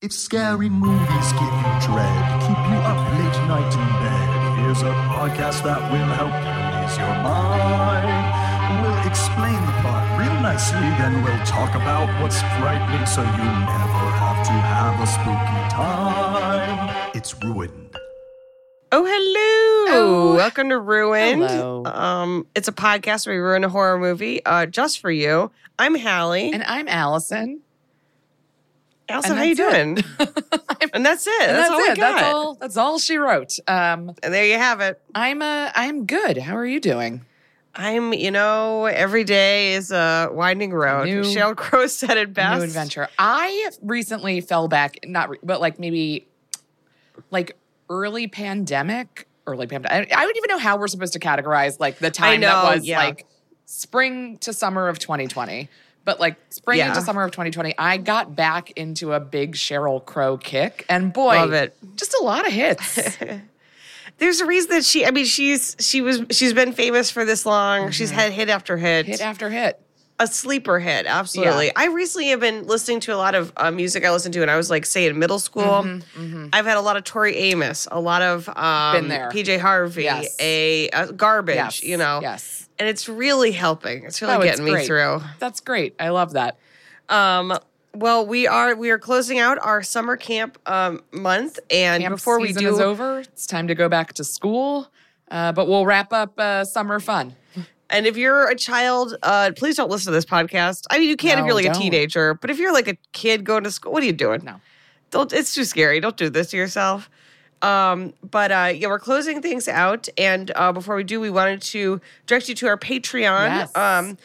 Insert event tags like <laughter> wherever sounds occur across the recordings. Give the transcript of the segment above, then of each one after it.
If scary movies give you dread, keep you up late night in bed, here's a podcast that will help you ease your mind. We'll explain the plot real nicely, then we'll talk about what's frightening so you never have to have a spooky time. It's ruined. Oh, hello. Oh, Welcome to Ruined. hello. Um, it's a podcast where we ruin a horror movie uh, just for you. I'm Halle. And I'm Alison. Alison, and how you doing? <laughs> <laughs> and that's it. And That's, that's, all it. got. That's all. That's all she wrote. Um, And there you have it. I'm uh, I'm good. How are you doing? I'm, you know, every day is a winding road. New- Sheryl Crow <laughs> said it best. New adventure. I recently fell back, not, re- but like maybe, like early pandemic, early pandemic. I, I don't even know how we're supposed to categorize like the time know, that was yeah. like spring to summer of 2020. But like spring Yeah. into summer of 2020, I got back into a big Sheryl Crow kick, and boy, Love it. just a lot of hits. <laughs> There's a reason that she. I mean, she's she was she's been famous for this long. She's had hit after hit, Mm-hmm. hit after hit. a sleeper hit. Absolutely. Yeah. I recently have been listening to a lot of uh, music I listened to, and I was like, say in middle school. I've had a lot of Tori Amos, a lot of um, Mm-hmm. PJ Harvey, Yes. a, a garbage. Yes, You know, yes. And it's really helping. It's really Oh, it's getting me through. That's great. I love that. Um, well, we are we are closing out our summer camp um, month, and Camp before we do, is over. It's time to go back to school. Uh, but we'll wrap up uh, summer fun. <laughs> and if you're a child, uh, please don't listen to this podcast. I mean, you can if you're like don't. a teenager, but if you're like a kid going to school, what are you doing? No. don't. It's too scary. Don't do this to yourself. Um, but uh, yeah, we're closing things out, and uh, before we do, we wanted to direct you to our Patreon. Yes. Um,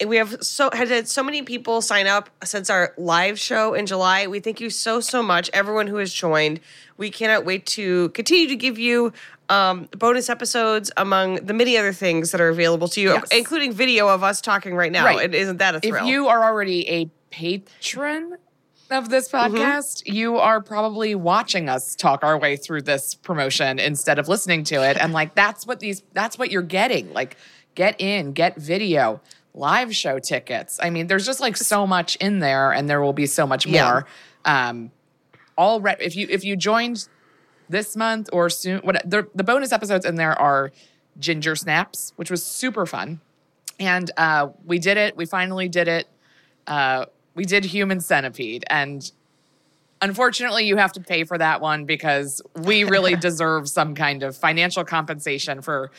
and we have so had had so many people sign up since our live show in July. We thank you so so much, everyone who has joined. We cannot wait to continue to give you um, bonus episodes among the many other things that are available to you, Yes. including video of us talking right now. Right. And isn't that a thrill? If you are already a patron of this Mm-hmm. podcast, you are probably watching us talk our way through this promotion instead of listening to it. And like that's what these that's what you're getting. Like get in, get video, live show tickets. I mean, there's just like so much in there and there will be so much Yeah. more. Um all re- if you if you joined this month or soon what the, the bonus episodes in there are ginger snaps which was super fun and uh, we did it we finally did it uh, we did human centipede and unfortunately you have to pay for that one because we really <laughs> deserve some kind of financial compensation for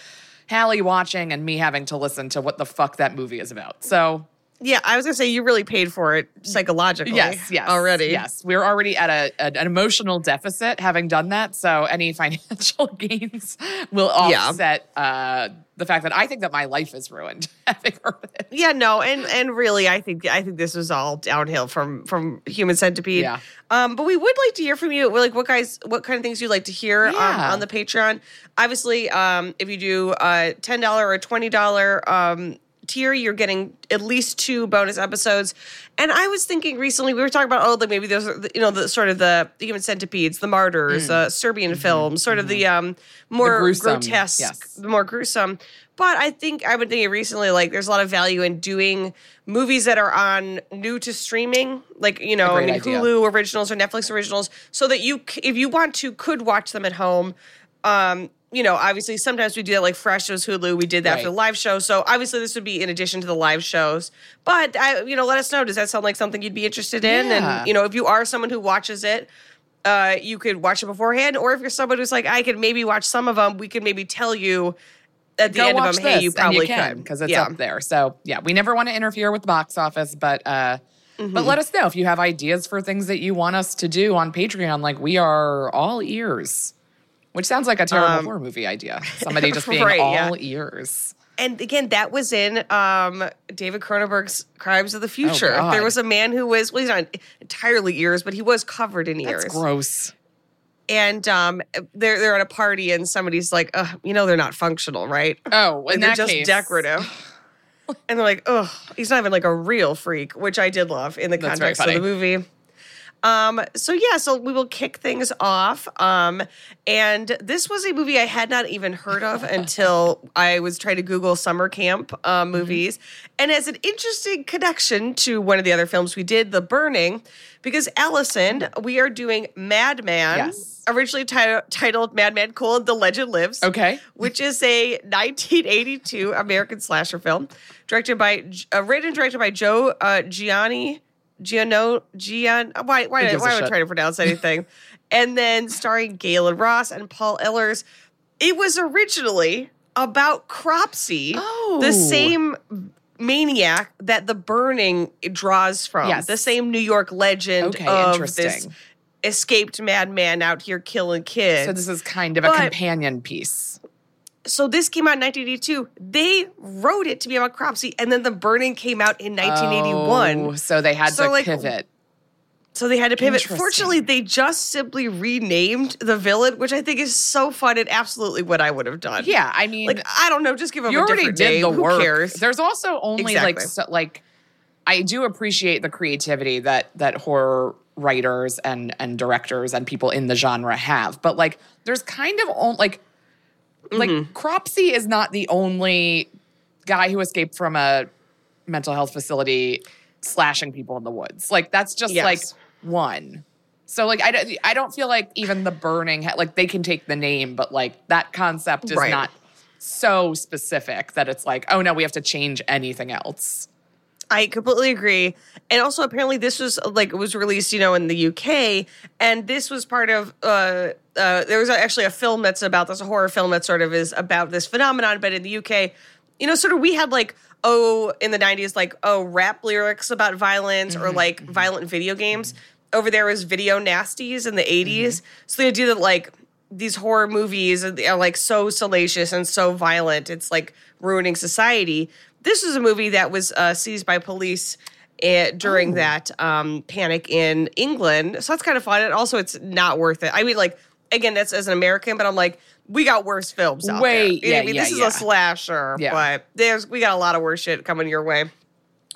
Halle watching and me having to listen to what the fuck that movie is about. So yeah, I was gonna say you really paid for it psychologically. Yes, yes. already. Yes. We're already at a, an emotional deficit having done that. So any <laughs> financial gains will Yeah. offset uh, the fact that I think that my life is ruined <laughs> having heard it. Yeah, no, and and really, I think I think this was all downhill from from Human Centipede. Yeah. Um, but we would like to hear from you. We're like, what guys, what kind of things you'd like to hear um, on the Patreon? Obviously, um, if you do a ten dollar or twenty dollar um, tier, you're getting at least two bonus episodes. And I was thinking recently, we were talking about oh, like maybe those, are the- you know, the sort of the, the Human Centipedes, the Martyrs, uh, Serbian films, sort of the um, more Mm. Mm-hmm. gruesome, grotesque, yes. the more gruesome. But I think I've been thinking recently, like there's a lot of value in doing movies that are on new to streaming, like you know, I mean idea. Hulu originals or Netflix originals, so that you, if you want to, could watch them at home. Um, you know, obviously sometimes we do that, like Fresh was Hulu. We did that for the live show, so obviously this would be in addition to the live shows. But I, you know, let us know. Does that sound like something you'd be interested in? Yeah. And you know, if you are someone who watches it uh, you could watch it beforehand, or if you're someone who's like, I could maybe watch some of them, we could maybe tell you at the Go end of them, hey, you probably you can could because it's yeah. up there. So yeah, we never want to interfere with the box office, but uh, Mm-hmm. but let us know if you have ideas for things that you want us to do on Patreon. Like we are all ears, which sounds like a terrible horror movie idea. Somebody just <laughs> being Um, right, all yeah. ears. and again, that was in um, David Cronenberg's Crimes of the Future. Oh, there was a man who was, well, he's not entirely ears, but he was covered in ears. That's gross. And um, they're they're at a party, and somebody's like, Ugh, you know, they're not functional, right? Oh, in they're that just case, decorative. and they're like, oh, he's not even like a real freak, which I did love in the That's context of the movie. Um, so yeah, so we will kick things off. Um, and this was a movie I had not even heard of <laughs> until I was trying to Google summer camp Mm-hmm. uh, movies, and as an interesting connection to one of the other films we did, The Burning, because Alison, we are doing Madman, Yes. originally ti- titled Madman: colon, The Legend Lives Okay. which is a 1982 American slasher film, directed by, uh, written and directed by Joe uh, Gianni, Giano, Gian. Why, why, why gives am I trying to pronounce anything? <laughs> and then starring Gaylen Ross and Paul Ehlers. It was originally about Cropsy, Oh. the same maniac that The Burning draws from, Yes. the same New York legend Okay, of this escaped madman out here killing kids. So this is kind of a companion piece. So this came out in 1982. They wrote it to be about Cropsy, and then The Burning came out in 1981. Oh, so they had So, to like, pivot. So they had to pivot. Fortunately, they just simply renamed the villain, which I think is so fun and absolutely what I would have done. Yeah, I mean, Like I don't know, just give him you a already different did name. the Who work. cares? There's also only like so, like I do appreciate the creativity that that horror writers and and directors and people in the genre have, but like there's kind of on, like like Mm-hmm. Cropsy is not the only guy who escaped from a mental health facility slashing people in the woods. Like that's just Yes. like one. So like I don't I don't feel like even the burning like they can take the name, but like that concept is Right. not so specific that it's like, oh no, we have to change anything else. I completely agree. And also, apparently, this was like it was released, you know, in the UK, and this was part of. Uh, uh, there was actually a film that's about this, a horror film that sort of is about this phenomenon. But in the UK, you know, sort of we had like oh in the '90s, like oh rap lyrics about violence or like violent video games. Over there was video nasties in the '80s. So the idea that like these horror movies are like so salacious and so violent, it's like ruining society. This is a movie that was uh, seized by police uh, during that um, panic in England. So that's kind of fun. And also, it's not worth it. I mean, like, again, that's as an American, but I'm like, we got worse films out there. Wait, You yeah, I mean, yeah, this is yeah. a slasher, Yeah. but there's we got a lot of worse shit coming your way.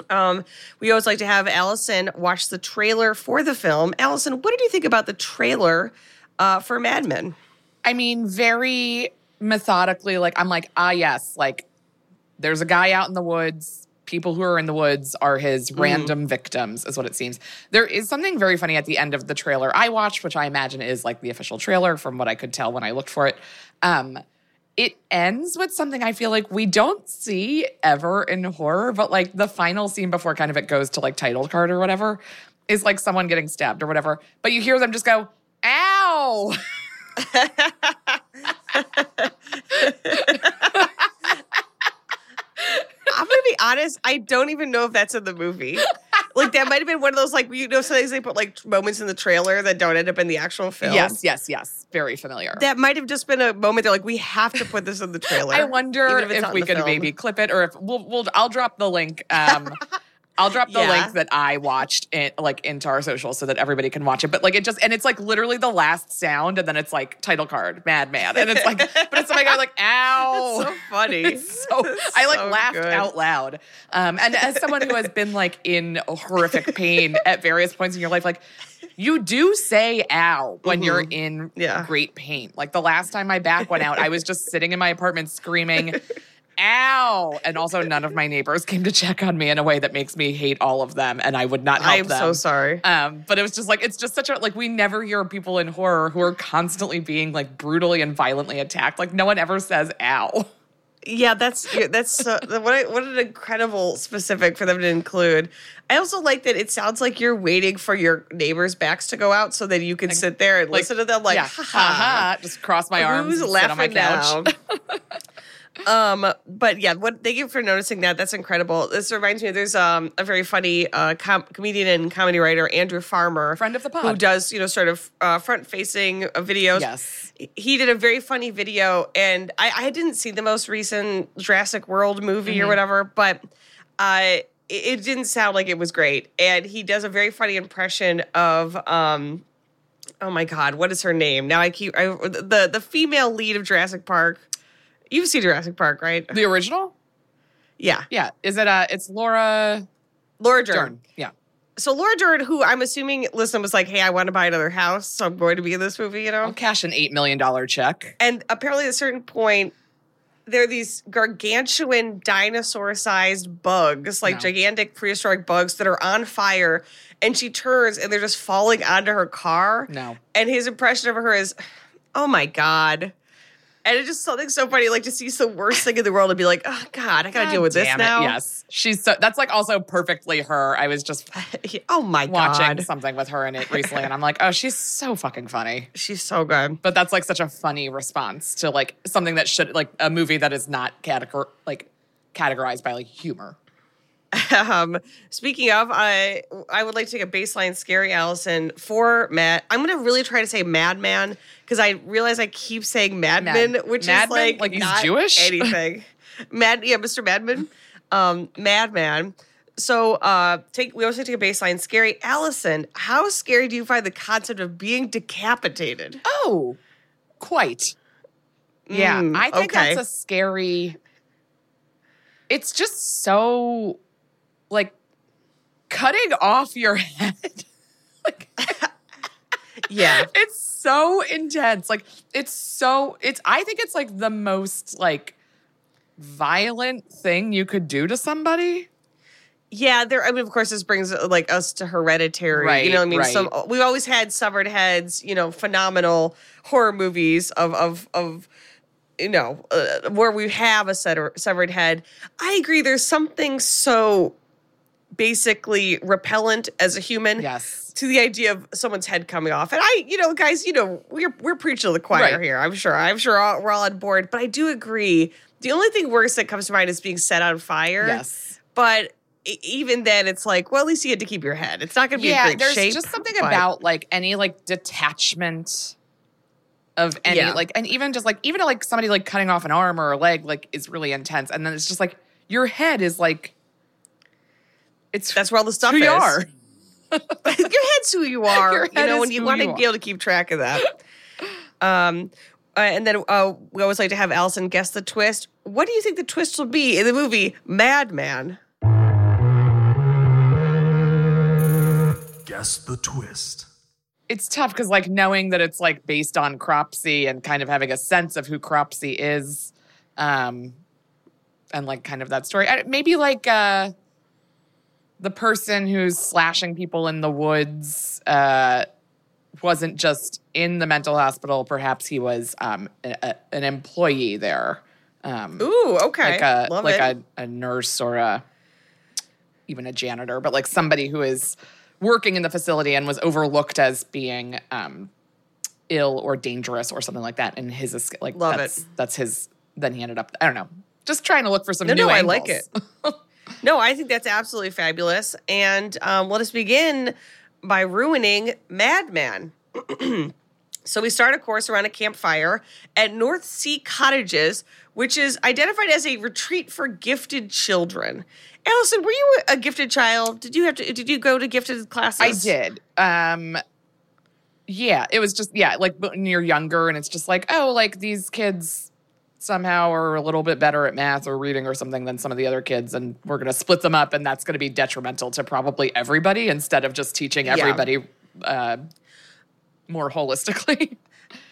Um, we always like to have Alison watch the trailer for the film. Alison, what did you think about the trailer uh, for Mad Men? I mean, very methodically, like I'm like, ah yes, like there's a guy out in the woods. People who are in the woods are his random victims, is what it seems. There is something very funny at the end of the trailer I watched, which I imagine is like the official trailer from what I could tell when I looked for it. Um, it ends with something I feel like we don't see ever in horror, but like the final scene before kind of it goes to like title card or whatever is like someone getting stabbed or whatever. But you hear them just go, ow. <laughs> <laughs> <laughs> I'm gonna be honest, I don't even know if that's in the movie. Like that might have been one of those like you know sometimes they put like moments in the trailer that don't end up in the actual film. Yes, yes, yes. Very familiar. That might have just been a moment they're like, we have to put this in the <laughs> trailer. I wonder if, in we could film. maybe clip it or if we'll, we'll I'll drop the link. Um, <laughs> I'll drop the Yeah. link that I watched it like into our social so that everybody can watch it. But like it just and it's like literally the last sound and then it's like title card, Madman. And it's like <laughs> but it's something I'm like, ow. That's so funny. <laughs> It's so I like So laughed good. out loud. Um, and as someone who has been like in horrific pain <laughs> at various points in your life, like you do say ow when you're in Mm-hmm. Yeah. great pain. Like the last time my back went out, I was just sitting in my apartment screaming, ow. And also none of my neighbors came to check on me in a way that makes me hate all of them. And I would not help them. I'm them. so sorry. Um, but it was just like it's just such a like we never hear people in horror who are constantly being like brutally and violently attacked. Like no one ever says ow. Yeah, that's that's so, <laughs> what a, what an incredible specific for them to include. I also like that it sounds like you're waiting for your neighbors' backs to go out so that you can sit there and listen to them like, yeah, ha ha. Just cross my arms, Who's and sit on my couch. now? <laughs> Um, but yeah, what thank you for noticing that. That's incredible. This reminds me. There's um a very funny uh com- comedian and comedy writer Andrew Farmer, Friend of the pod, who does you know sort of uh, front facing uh, videos. Yes. he did a very funny video, and I, I didn't see the most recent Jurassic World movie Mm-hmm. or whatever, but uh, it, it didn't sound like it was great. And he does a very funny impression of um, oh my god, what is her name? Now I keep I, the the female lead of Jurassic Park. You've seen Jurassic Park, right? The original? Yeah, Yeah. Is it uh it's Laura Laura Dern. Dern. Yeah. So Laura Dern, who I'm assuming, listen, was like, "Hey, I want to buy another house, so I'm going to be in this movie," you know. I'll cash an eight million dollar check. And apparently, at a certain point, there are these gargantuan dinosaur-sized bugs, like No. gigantic prehistoric bugs, that are on fire. And she turns, and they're just falling onto her car. No. And his impression of her is, "Oh my god." And it's just something so funny, like to see the worst thing in the world and be like, "Oh God, I gotta God deal with this it, now." Yes. She's so that's like also perfectly her. I was just <laughs> oh my god. watching god, something with her in it recently and I'm like, oh, she's so fucking funny. she's so good. But that's like such a funny response to like something that should like a movie that is not categor like categorized by like humor. <laughs> Um, speaking of, I I would like to take a baseline scary Alison for Matt. I'm gonna really try to say Madman because I realize I keep saying Madman, Mad- which is like Like he's Jewish? anything. <laughs> Mad, yeah, Mr. Madman, um, Madman. So, uh, take we also take a baseline scary Alison. How scary do you find the concept of being decapitated? Oh, quite. Yeah, Mm, I think okay. that's a scary. It's just so like cutting off your head. <laughs> like Yeah, <laughs> it's so intense. Like it's so it's I think it's like the most like violent thing you could do to somebody. Yeah, there. I mean, of course, this brings like us to Hereditary. you know, what I mean, right. some we've always had severed heads. You know, phenomenal horror movies of of of you know uh, where we have a sever- severed head. I agree. There's something so basically repellent as a human. Yes. To the idea of someone's head coming off, and I, you know, guys, you know, we're we're preaching to the choir Right. here. I'm sure. I'm sure all, we're all on board. But I do agree. The only thing worse that comes to mind is being set on fire. Yes. But even then, it's like, well, at least you had to keep your head. It's not going to be yeah, a great there's shape. just something about like any like detachment of any Yeah. like and even just like even like somebody like cutting off an arm or a leg like is really intense and then it's just like your head is like it's That's where all the stuff who is. you are. <laughs> your head's who you are. Your you know, is and you want to be able to keep track of that. um, uh, and then uh, we always like to have Alison guess the twist. What do you think the twist will be in the movie Madman? Guess the twist. It's tough because like knowing that it's like based on Cropsy and kind of having a sense of who Cropsy is, um, and like kind of that story. I, maybe like uh, the person who's slashing people in the woods uh, wasn't just in the mental hospital. Perhaps he was um, a, a- an employee there. Um, Ooh, okay, like a love like it. a, a nurse or a even a janitor, but like somebody who is working in the facility and was overlooked as being um, ill or dangerous or something like that. And his like Love that's it. that's his. Then he ended up. I don't know. Just trying to look for some No, new no, I like it. <laughs> no, I think that's absolutely fabulous. And um, let us begin by ruining Madman. <clears throat> so we start, of course, around a campfire at North Sea Cottages, which is identified as a retreat for gifted children. Alison, were you a gifted child? Did you have to? Did you go to gifted classes? I did. Um, yeah, it was just yeah, like when you're younger, and it's just like oh, like these kids somehow are a little bit better at math or reading or something than some of the other kids, and we're gonna split them up, and that's gonna be detrimental to probably everybody instead of just teaching Yeah. everybody uh, more holistically.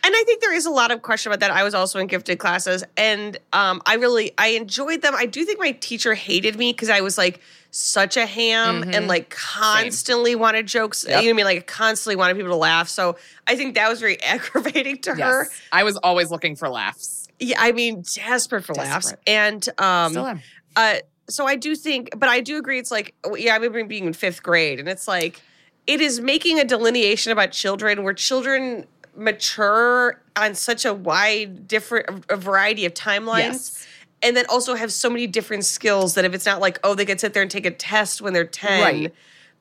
And I think there is a lot of question about that. I was also in gifted classes, and um, I really I enjoyed them. I do think my teacher hated me because I was like such a ham and like constantly wanted jokes. Mm-hmm. Yep. You know what I mean? Like constantly wanted people to laugh. So I think that was very <laughs> aggravating to her. I was always looking for laughs. Yeah, I mean, desperate for laughs. And um, Still am. uh, so I do think, but I do agree. It's like, yeah, I remember being in fifth grade, and it's like, it is making a delineation about children where children mature on such a wide, different, a variety of timelines. Yes. and then also have so many different skills that if it's not like, oh, they could sit there and take a test when they're 10. Right.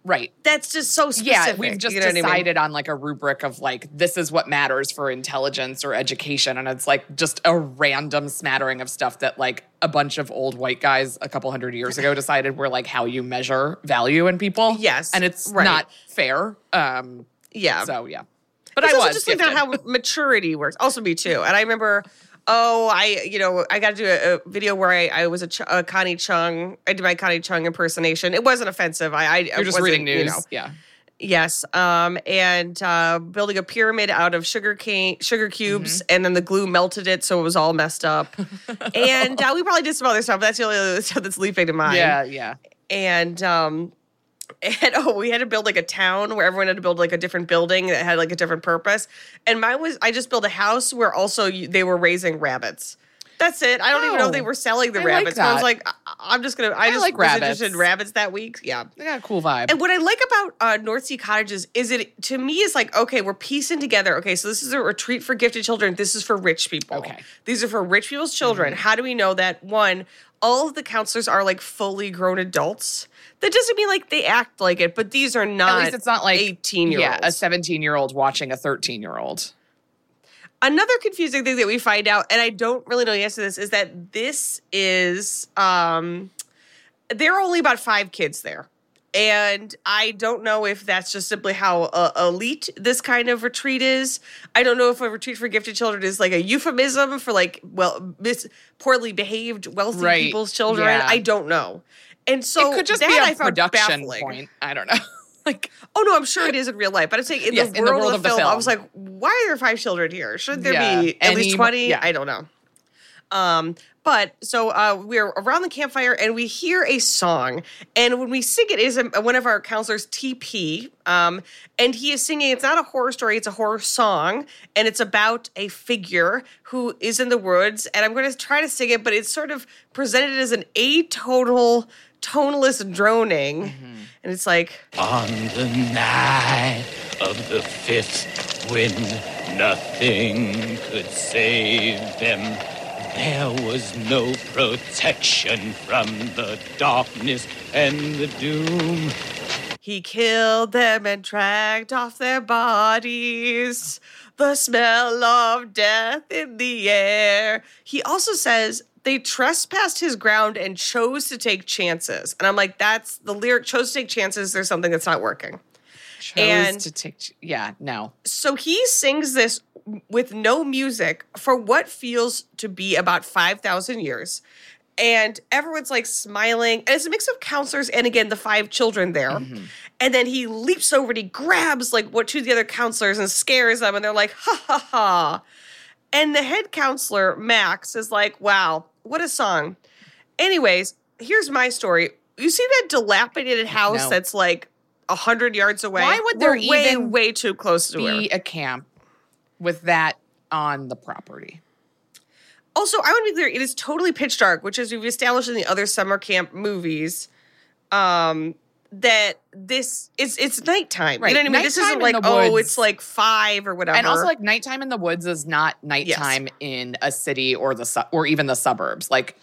Right. That's just so specific. Yeah, we've just you know what I mean? decided on like a rubric of like this is what matters for intelligence or education, and it's like just a random smattering of stuff that like a bunch of old white guys a couple hundred years ago decided were like how you measure value in people. Yes, and it's right. not fair. Um, Yeah. so yeah, but It's I also was just like how maturity works. Also, me too. And I remember, oh, I you know I got to do a, a video where I, I was a, Ch- a Connie Chung. I did my Connie Chung impersonation. It wasn't offensive. I, I You're just reading news. You know, Yeah. Yes, um, and uh, building a pyramid out of sugar cane, sugar cubes, Mm-hmm. and then the glue melted it, so it was all messed up. and <laughs> uh, we probably did some other stuff. But that's the only other <laughs> stuff that's leaping to mind. Yeah, yeah. and um, <laughs> and oh, we had to build like a town where everyone had to build like a different building that had like a different purpose. And mine was I just built a house where also you, they were raising rabbits. That's it. I don't even know if they Oh, were selling the I like rabbits. but I was like, I, I'm just gonna. I, I just like was interested in rabbits. rabbits that week. Yeah. They got a cool vibe. And what I like about uh, North Sea Cottages is it to me is like okay, we're piecing together. Okay, so this is a retreat for gifted children. This is for rich people. Okay. these are for rich people's children. How do we know that? One, all of the counselors are like fully grown adults. That doesn't mean like they act like it, but these are not. At least it's not like eighteen year Yeah, a 17 year old watching a 13 year old. Another confusing thing that we find out, and I don't really know the answer to this, is that this is um there are only about five kids there. And I don't know if that's just simply how uh, elite this kind of retreat is. I don't know if a retreat for gifted children is like a euphemism for like well, mis- poorly behaved wealthy Right, people's children. yeah. I don't know. And so it could just that be a I found production baffling. point. I don't know. <laughs> like, Oh no, I'm sure it is in real life, but I'm saying in, Yes, the, in the world world of the, of the film, I was like, why are there five children here? Should there Yeah, be at least twenty? yeah. I don't know. Um, but so uh, we're around the campfire and we hear a song, and when we sing it is one of our counselors, TP, um, and he is singing. It's not a horror story; it's a horror song, and it's about a figure who is in the woods. And I'm going to try to sing it, but it's sort of presented as an atonal, toneless droning, mm-hmm. and it's like. On the night of the fifth, when nothing could save them, there was no protection from the darkness and the doom. He killed them and dragged off their bodies. The smell of death in the air. He also says they trespassed his ground and chose to take chances. And I'm like, that's the lyric chose to take chances. There's something that's not working. chose And- to take. Yeah, no. So he sings this with no music for what feels to be about 5,000 years. And everyone's like smiling. And it's a mix of counselors and again, the five children there. Mm-hmm. And then he leaps over and he grabs like what two of the other counselors and scares them. And they're like, ha ha ha. And the head counselor, Max, is like, wow, what a song. Anyways, here's my story. You see that dilapidated house No. that's like a hundred yards away? Why would there We're way, even way too close to her? Be a camp with that on the property. Also, I want to be clear, it is totally pitch dark, which as we've established in the other summer camp movies, um, that this it's it's nighttime. Right, You know what I mean? This nighttime isn't in like, the oh, it's like five or whatever. And also, like nighttime in the woods is not nighttime in a city or the su- or even the suburbs. Like,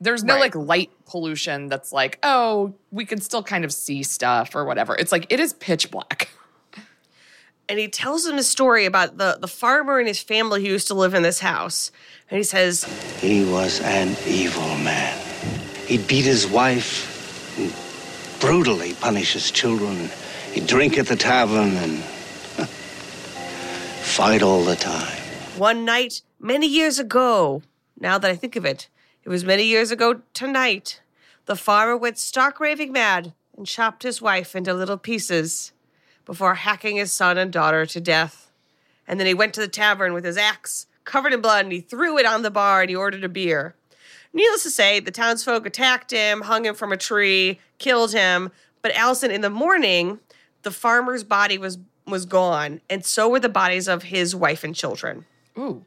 there's no Right. like light pollution that's like, oh, we can still kind of see stuff or whatever. It's like it is pitch black. and he tells them a story about the, the farmer and his family who used to live in this house. And he says, He was an evil man. He'd beat his wife, and brutally punish his children. He'd drink at the tavern and fight all the time. One night, many years ago, now that I think of it, it was many years ago tonight, the farmer went stark raving mad and chopped his wife into little pieces before hacking his son and daughter to death. And then he went to the tavern with his axe covered in blood and he threw it on the bar and he ordered a beer. Needless to say, the townsfolk attacked him, hung him from a tree, killed him. But Alison, in the morning, the farmer's body was was gone, and so were the bodies of his wife and children. Ooh.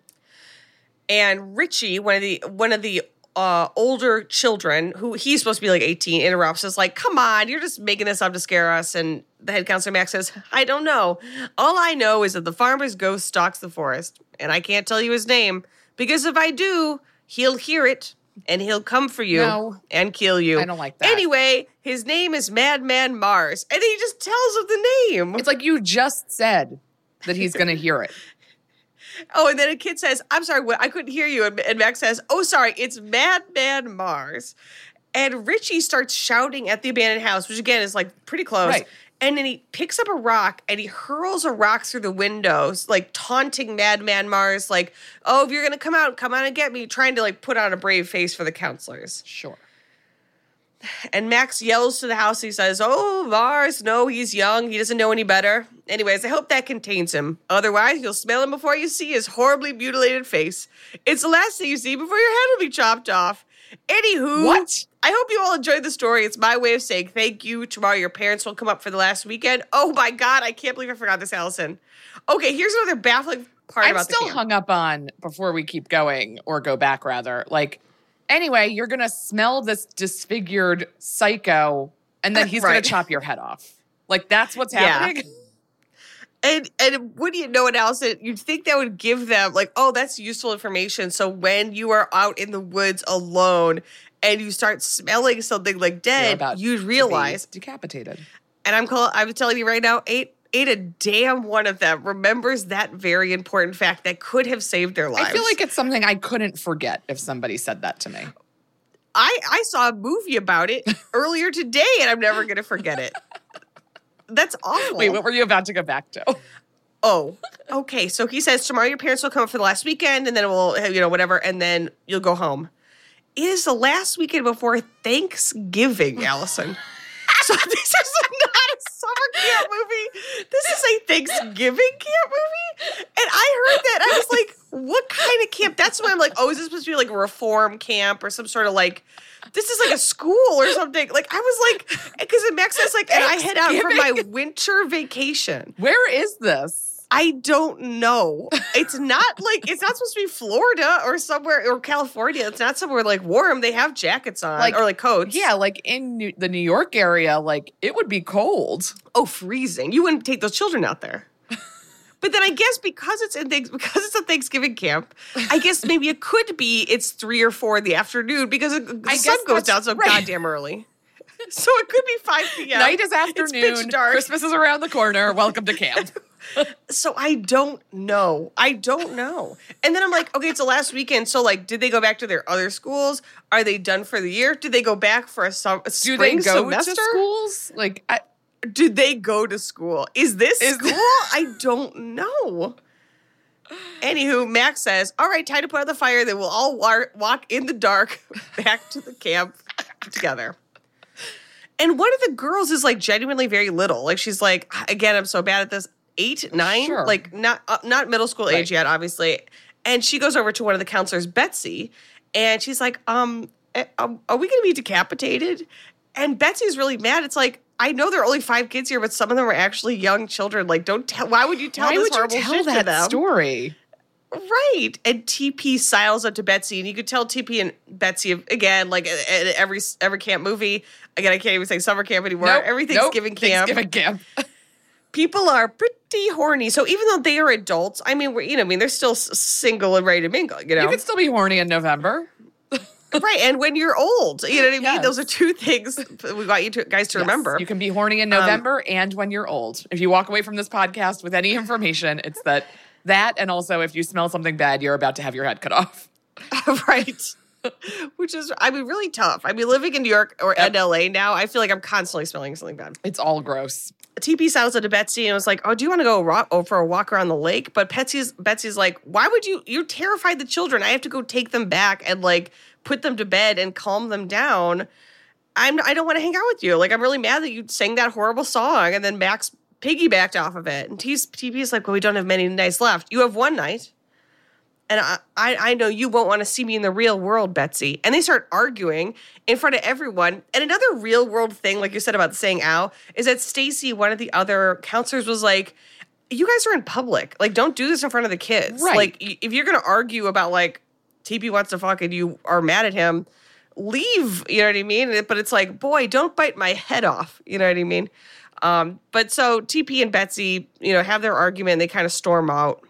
And Richie, one of the one of the uh, older children, who he's supposed to be like 18, interrupts us like, "Come on, you're just making this up to scare us." And the head counselor Max says, "I don't know. All I know is that the farmer's ghost stalks the forest, and I can't tell you his name because if I do, he'll hear it and he'll come for you No. and kill you. I don't like that. Anyway, his name is Madman Mars, and he just tells him the name. It's like you just said that he's going to hear it. <laughs> Oh, and then a kid says, I'm sorry. I couldn't hear you. And, and Max says, Oh, sorry, it's Madman Mars. And Richie starts shouting at the abandoned house, which again is like pretty close. Right. And then he picks up a rock and he hurls a rock through the windows, like taunting Madman Mars, like, Oh, if you're going to come out, come out and get me, trying to like put on a brave face for the counselors. Sure. And Max yells to the house. He says, Oh, Mars, no, he's young. He doesn't know any better. Anyways, I hope that contains him. Otherwise, you'll smell him before you see his horribly mutilated face. It's the last thing you see before your head will be chopped off. Anywho, What? I hope you all enjoyed the story. It's my way of saying thank you. Tomorrow, your parents will come up for the last weekend. Oh my God, I can't believe I forgot this, Alison. Okay, here's another baffling part I'm about still hung up on before we keep going or go back rather. Like, anyway, you're going to smell this disfigured psycho and then <laughs> he's going to chop your head off. Like, that's what's Yeah. <laughs> And and wouldn't you know it, Alison? You'd think that would give them like, oh, that's useful information. So when you are out in the woods alone and you start smelling something like dead, you'd to realize. decapitated. And I'm call I'm telling you right now, ain't ain't a damn one of them remembers that very important fact that could have saved their lives. I feel like it's something I couldn't forget if somebody said that to me. I I saw a movie about it <laughs> earlier today, and I'm never gonna forget it. That's awful. Wait, what were you about to go back to? Oh, okay. So he says tomorrow your parents will come for the last weekend, and then we'll, you know, whatever, and then you'll go home. It is the last weekend before Thanksgiving, <laughs> Alison. so <laughs> this is not a summer camp movie. This is a Thanksgiving camp movie. And I heard that. I was like, what kind of camp? That's why I'm like, oh, is this supposed to be like a reform camp or some sort of like, this is like a school or something? Like, I was like, because Max says, like, and I head out for my winter vacation. Where is this? I don't know. It's not like it's not supposed to be Florida or somewhere or California. It's not somewhere like warm. They have jackets on Like- or like coats. Yeah, like in New- the New York area, like it would be cold. Oh, freezing. You wouldn't take those children out there. But then I guess because it's in thanks <laughs> because it's a Thanksgiving camp, I guess maybe it could be it's three or four in the afternoon because the I sun goes down so right. goddamn early. <laughs> So it could be five p.m. <laughs> Night is It's afternoon. pitch dark. Christmas is around the corner. Welcome to camp. So I don't know. I don't know. And then I'm like, okay, it's the last weekend. So like, did they go back to their other schools? Are they done for the year? Did they go back for a, sum- a Do they go semester? to schools? Like, I, Did they go to school? Is this Is- school? I don't know. Anywho, Max says, "All right, time to put out the fire. Then we'll all wa- walk in the dark <laughs> back to the camp together." And one of the girls is like genuinely very little. Like she's like, again, I'm so bad at this. Eight, nine, Sure. like not uh, not middle school age Right. yet, obviously. And she goes over to one of the counselors, Betsy, and she's like, um, eh, um, are we going to be decapitated? And Betsy's really mad. It's like, I know there are only five kids here, but some of them are actually young children. Like, don't tell. Why would you tell why this would you horrible tell shit to that them? story? Right. And TP siles up to Betsy, and you could tell TP and Betsy again, like at every every camp movie. Again, I can't even say summer camp anymore. Nope, every nope, Thanksgiving camp, Thanksgiving camp. <laughs> people are pretty horny. So even though they are adults, I mean, we're, you know, I mean, they're still single and ready to mingle. You know, You could still be horny in November. Right? And when you're old, you know what I mean. Yes. Those are two things we want you to, guys to Yes, remember. Um, You can be horny in November and when you're old. If you walk away from this podcast with any information, it's that that and also if you smell something bad, you're about to have your head cut off. <laughs> right. Which is, I mean, really tough. I mean, living in New York or in LA now, I feel like I'm constantly smelling something bad. It's all gross. TP sounds to Betsy and was like, "Oh, do you want to go ro- oh, for a walk around the lake?" But Betsy's Betsy's like, "Why would you? You're terrified the children. I have to go take them back and like put them to bed and calm them down. I'm I don't want to hang out with you. Like I'm really mad that you sang that horrible song and then Max piggybacked off of it. And T's, TP is like, "Well, we don't have many nights left. You have one night." And I, I, I know you won't want to see me in the real world, Betsy. And they start arguing in front of everyone. And another real world thing, like you said about saying ow, is that Stacy, one of the other counselors, was like, You guys are in public. Like, don't do this in front of the kids. Right. Like, if you're going to argue about, like, TP wants to fuck and you are mad at him, leave. You know what I mean? But it's like, boy, don't bite my head off. You know what I mean? Um, but so TP and Betsy, you know, have their argument. They kind of storm out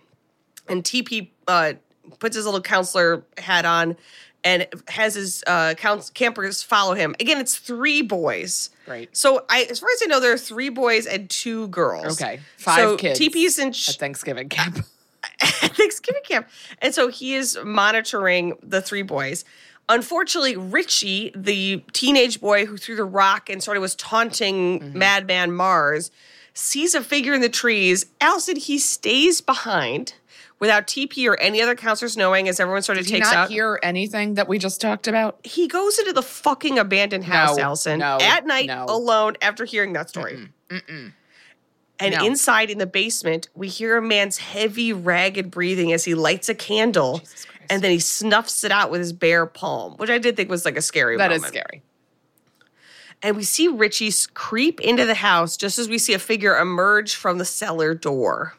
and TP uh, puts his little counselor hat on and has his uh, campers follow him. Again, it's three boys. Right. So I, as far as I know, there are three boys and two girls. Okay. Five so kids TP's in At Thanksgiving camp. <laughs> <laughs> Thanksgiving camp. And so he is monitoring the three boys. Unfortunately, Richie, the teenage boy who threw the rock and sort of was taunting Mm-hmm. Madman Mars, sees a figure in the trees. Alison, he stays behind without TP or any other counselors knowing as everyone sort of Did takes not out. hear anything that we just talked about? he goes into the fucking abandoned house, No, Alison, no, at night no. alone after hearing that story. And No. inside in the basement, we hear a man's heavy, ragged breathing as he lights a candle and then he snuffs it out with his bare palm, which I did think was like a scary That is moment. scary. And we see Richie creep into the house just as we see a figure emerge from the cellar door.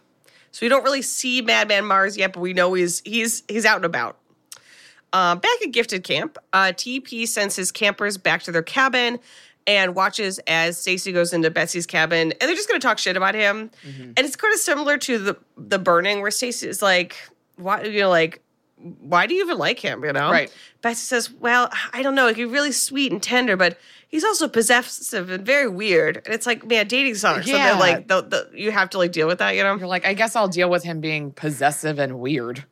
So we don't really see Madman Mars yet, but we know he's he's he's out and about. Uh, back at Gifted Camp, uh, TP sends his campers back to their cabin and watches as Stacy goes into Betsy's cabin, and they're just going to talk shit about him. Mm-hmm. And it's kind of similar to the the burning, where Stacy is like, "Why you know like." Why do you even like him? You know, Right. Betsy says, "Well, I don't know. He's really sweet and tender, but he's also possessive and very weird." And it's like, man, dating sucks. Yeah. like, the, the, you have to like deal with that, you know. You're like, I guess I'll deal with him being possessive and weird.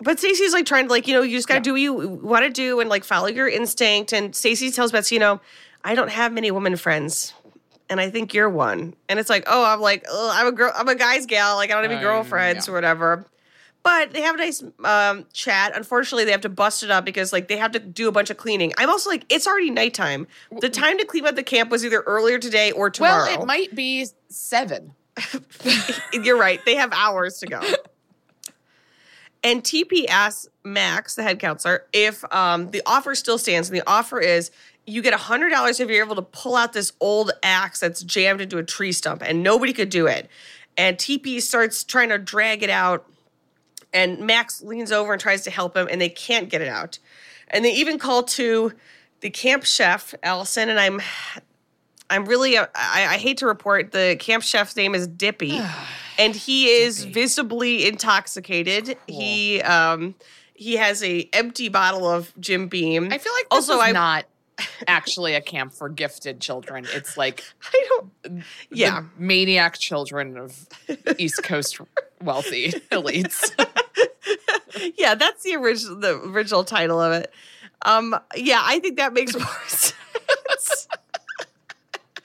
But Stacey's like trying to like, you know, you just gotta do what you want to do and like follow your instinct. And Stacey tells Betsy, you know, I don't have many women friends. And I think you're one. And it's like, oh, I'm like, I'm a girl, I'm a guy's gal. Like I don't have any Um, girlfriends yeah. or whatever. But they have a nice um, chat. Unfortunately, they have to bust it up because like they have to do a bunch of cleaning. I'm also like, it's already nighttime. The time to clean up the camp was either earlier today or tomorrow. Well, it might be seven. <laughs> You're right. They have hours to go. <laughs> And TP asks Max, the head counselor, if um, the offer still stands. And the offer is you get $100 if you're able to pull out this old axe that's jammed into a tree stump, and nobody could do it. And TP starts trying to drag it out, and Max leans over and tries to help him, and they can't get it out. And they even call to the camp chef, Alison, and I'm I'm really, uh, I, I hate to report, the camp chef's name is Dippy, <sighs> and he is visibly intoxicated. He um he has a empty bottle of Jim Beam. I feel like this also is I not actually a camp for gifted children. It's like <laughs> I don't. Yeah, maniac children of East Coast wealthy <laughs> elites. <laughs> yeah, that's the original the original title of it. Um, yeah, I think that makes more sense.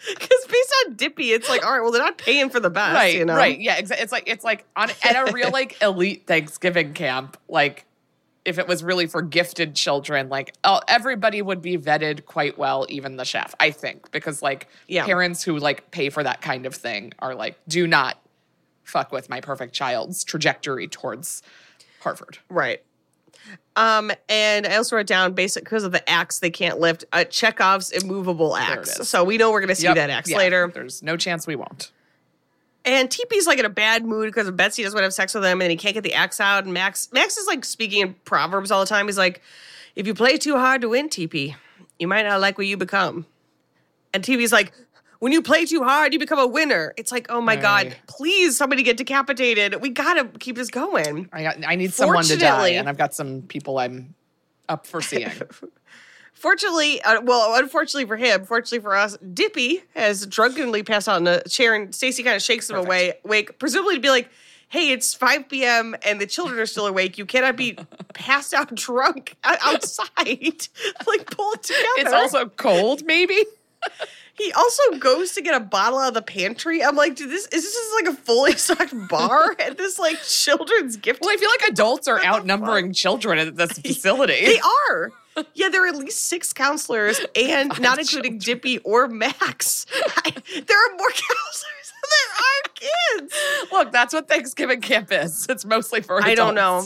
Because based on Dippy, it's like, all right, well, they're not paying for the best, right, you know? right, yeah. It's like it's like on at a real like elite Thanksgiving camp. Like if it was really for gifted children, like oh, everybody would be vetted quite well, even the chef. I think because like Yeah. parents who like pay for that kind of thing are like, do not fuck with my perfect child's trajectory towards Harvard. Right. Um, and I also wrote down basic because of the axe they can't lift. Uh, Chekhov's immovable axe. So we know we're gonna see Yep, that axe yeah, later. There's no chance we won't. And TP's like in a bad mood because Betsy doesn't want to have sex with him, and he can't get the axe out. And Max, Max is like speaking in proverbs all the time. He's like, "If you play too hard to win, TP, you might not like what you become." And TP's like, "When you play too hard, you become a winner." It's like, oh my god, please somebody get decapitated. We gotta keep this going. I got, I need someone to die, and I've got some people I'm up for seeing. <laughs> Fortunately, uh, well, unfortunately for him, fortunately for us, Dippy has drunkenly passed out in a chair, and Stacy kind of shakes him away, wake, presumably to be like, "Hey, it's 5 p.m. and the children are still awake. You cannot be <laughs> passed out drunk <laughs> outside. <laughs> like, pull it together." it's also cold, maybe. he also goes to get a bottle out of the pantry. I'm like, dude, this is this like a fully stocked bar at this like children's gift? Well, I feel like adults are outnumbering children at this facility. They are. <laughs> Yeah, there are at least six counselors, <laughs> and not including Dippy or Max. <laughs> I- there are more counselors than there are kids. Look, that's what Thanksgiving camp is. It's mostly for adults. I don't know.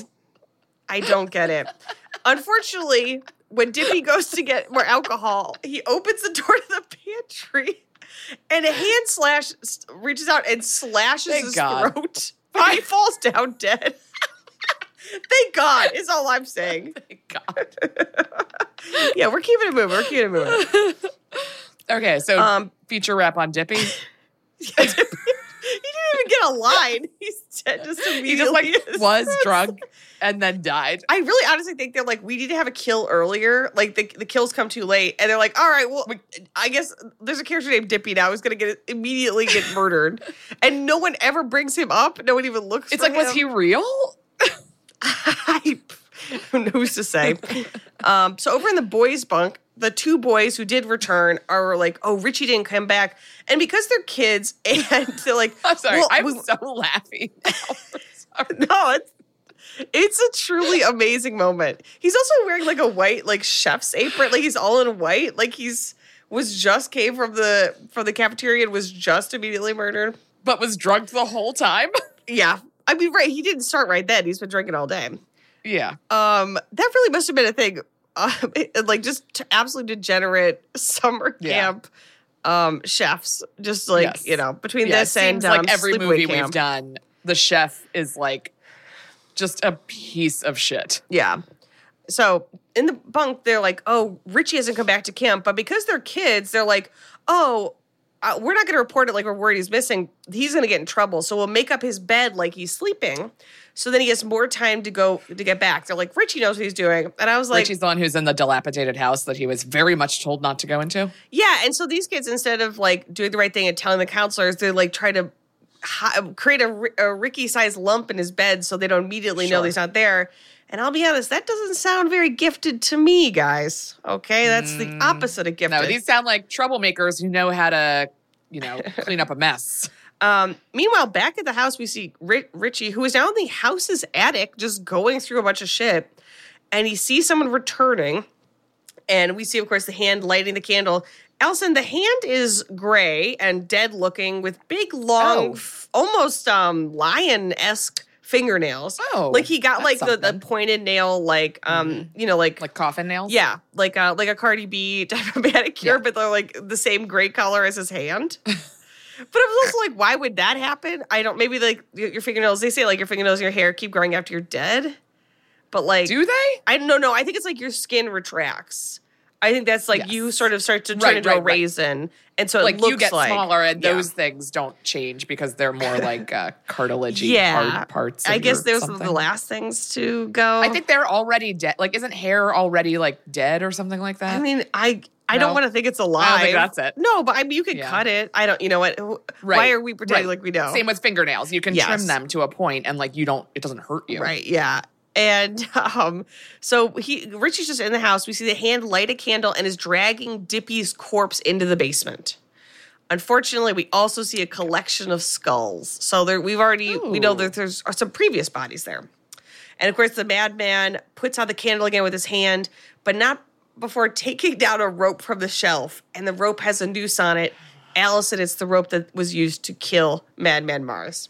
I don't get it. Unfortunately, when Dippy goes to get more alcohol, he opens the door to the pantry, and a hand slash reaches out and slashes Thank his God. throat. He falls down dead. Thank God, is all I'm saying. <laughs> Thank God. <laughs> Yeah, we're keeping it moving. We're keeping it moving. <laughs> Okay, so Um, feature rap on Dippy. he didn't even get a line. He's just immediately. He just like was drunk and then died. I really honestly think they're like, we need to have a kill earlier. Like the, the kills come too late. And they're like, all right, well, I guess there's a character named Dippy now who's gonna get immediately get murdered. and no one ever brings him up. No one even looks It's like, was he real? I, <laughs> who's to say? um, so over in the boys' bunk, the two boys who did return are like, "Oh, Richie didn't come back," and because they're kids, <laughs> and they're like, I'm sorry. well, I'm we- so laughing. <laughs> no, it's it's a truly amazing moment. He's also wearing like a white like chef's apron, like he's all in white, like he's was just came from the from the cafeteria and was just immediately murdered. but was drugged the whole time. Yeah, I mean, right? He didn't start right then. He's been drinking all day. yeah. Um, that really must have been a thing. Um, <laughs> it- like just t- absolutely degenerate <laughs> summer Yeah. camp um chefs. Just like Yes. you know, between Yeah, this and seems like um, every movie we've done, the chef is like just a piece of shit. Yeah. So in the bunk, they're like, "Oh, Richie hasn't come back to camp," but because they're kids, they're like, "Oh." Uh, we're not going to report it like we're worried he's missing. He's going to get in trouble. So we'll make up his bed like he's sleeping. So then he has more time to go to get back. They're like, Richie knows what he's doing. And I was like, Richie's the one who's in the dilapidated house that he was very much told not to go into. Yeah, and so these kids, instead of like doing the right thing and telling the counselors, they like try to hi- create a, a Ricky-sized lump in his bed so they don't immediately know he's not there. And I'll be honest, that doesn't sound very gifted to me, guys. Okay, that's the opposite of gifted. No, these sound like troublemakers who know how to, you know, <laughs> clean up a mess. Um, meanwhile, back at the house, we see Ri- Richie, who is now in the house's attic, just going through a bunch of shit, and he sees someone returning, and we see, of course, the hand lighting the candle. Allison, the hand is gray and dead looking, with big, long, Oh. f- almost um lion esque fingernails. Oh, like he got like the, the pointed nail, like um, you know, like Like coffin nails? yeah, like a like a Cardi B type of manicure, Yeah. but they're like the same gray color as his hand. <laughs> but I was also like, why would that happen? I don't. Maybe like your fingernails. They say like your fingernails and your hair keep growing after you're dead. But like, Do they? I don't know. I think it's like your skin retracts. I think that's like you sort of start to turn Right, into right, a right. raisin, and so it Like looks you get like smaller and yeah. those things don't change because they're more like uh, cartilagey yeah hard parts. I guess those are the last things to go. I think they're already dead. Like, isn't hair already like dead or something like that? I mean, I I don't want to think it's alive. think that's it. No, but I mean, you could Yeah. cut it. I don't. You know what? Why are we pretending right. like we know? Same with fingernails. You can Yes. trim them to a point and like you don't, it doesn't hurt you. Right. Yeah. And <laughs> um, so he Richie's just in the house. We see the hand light a candle and is dragging Dippy's corpse into the basement. Unfortunately, we also see a collection of skulls. So there, we've already we know that there's are some previous bodies there. And of course, the madman puts out the candle again with his hand, but not before taking <laughs> down a rope from the shelf. And the rope has a noose on it. Allison, it's the rope that was used to kill Madman Marz.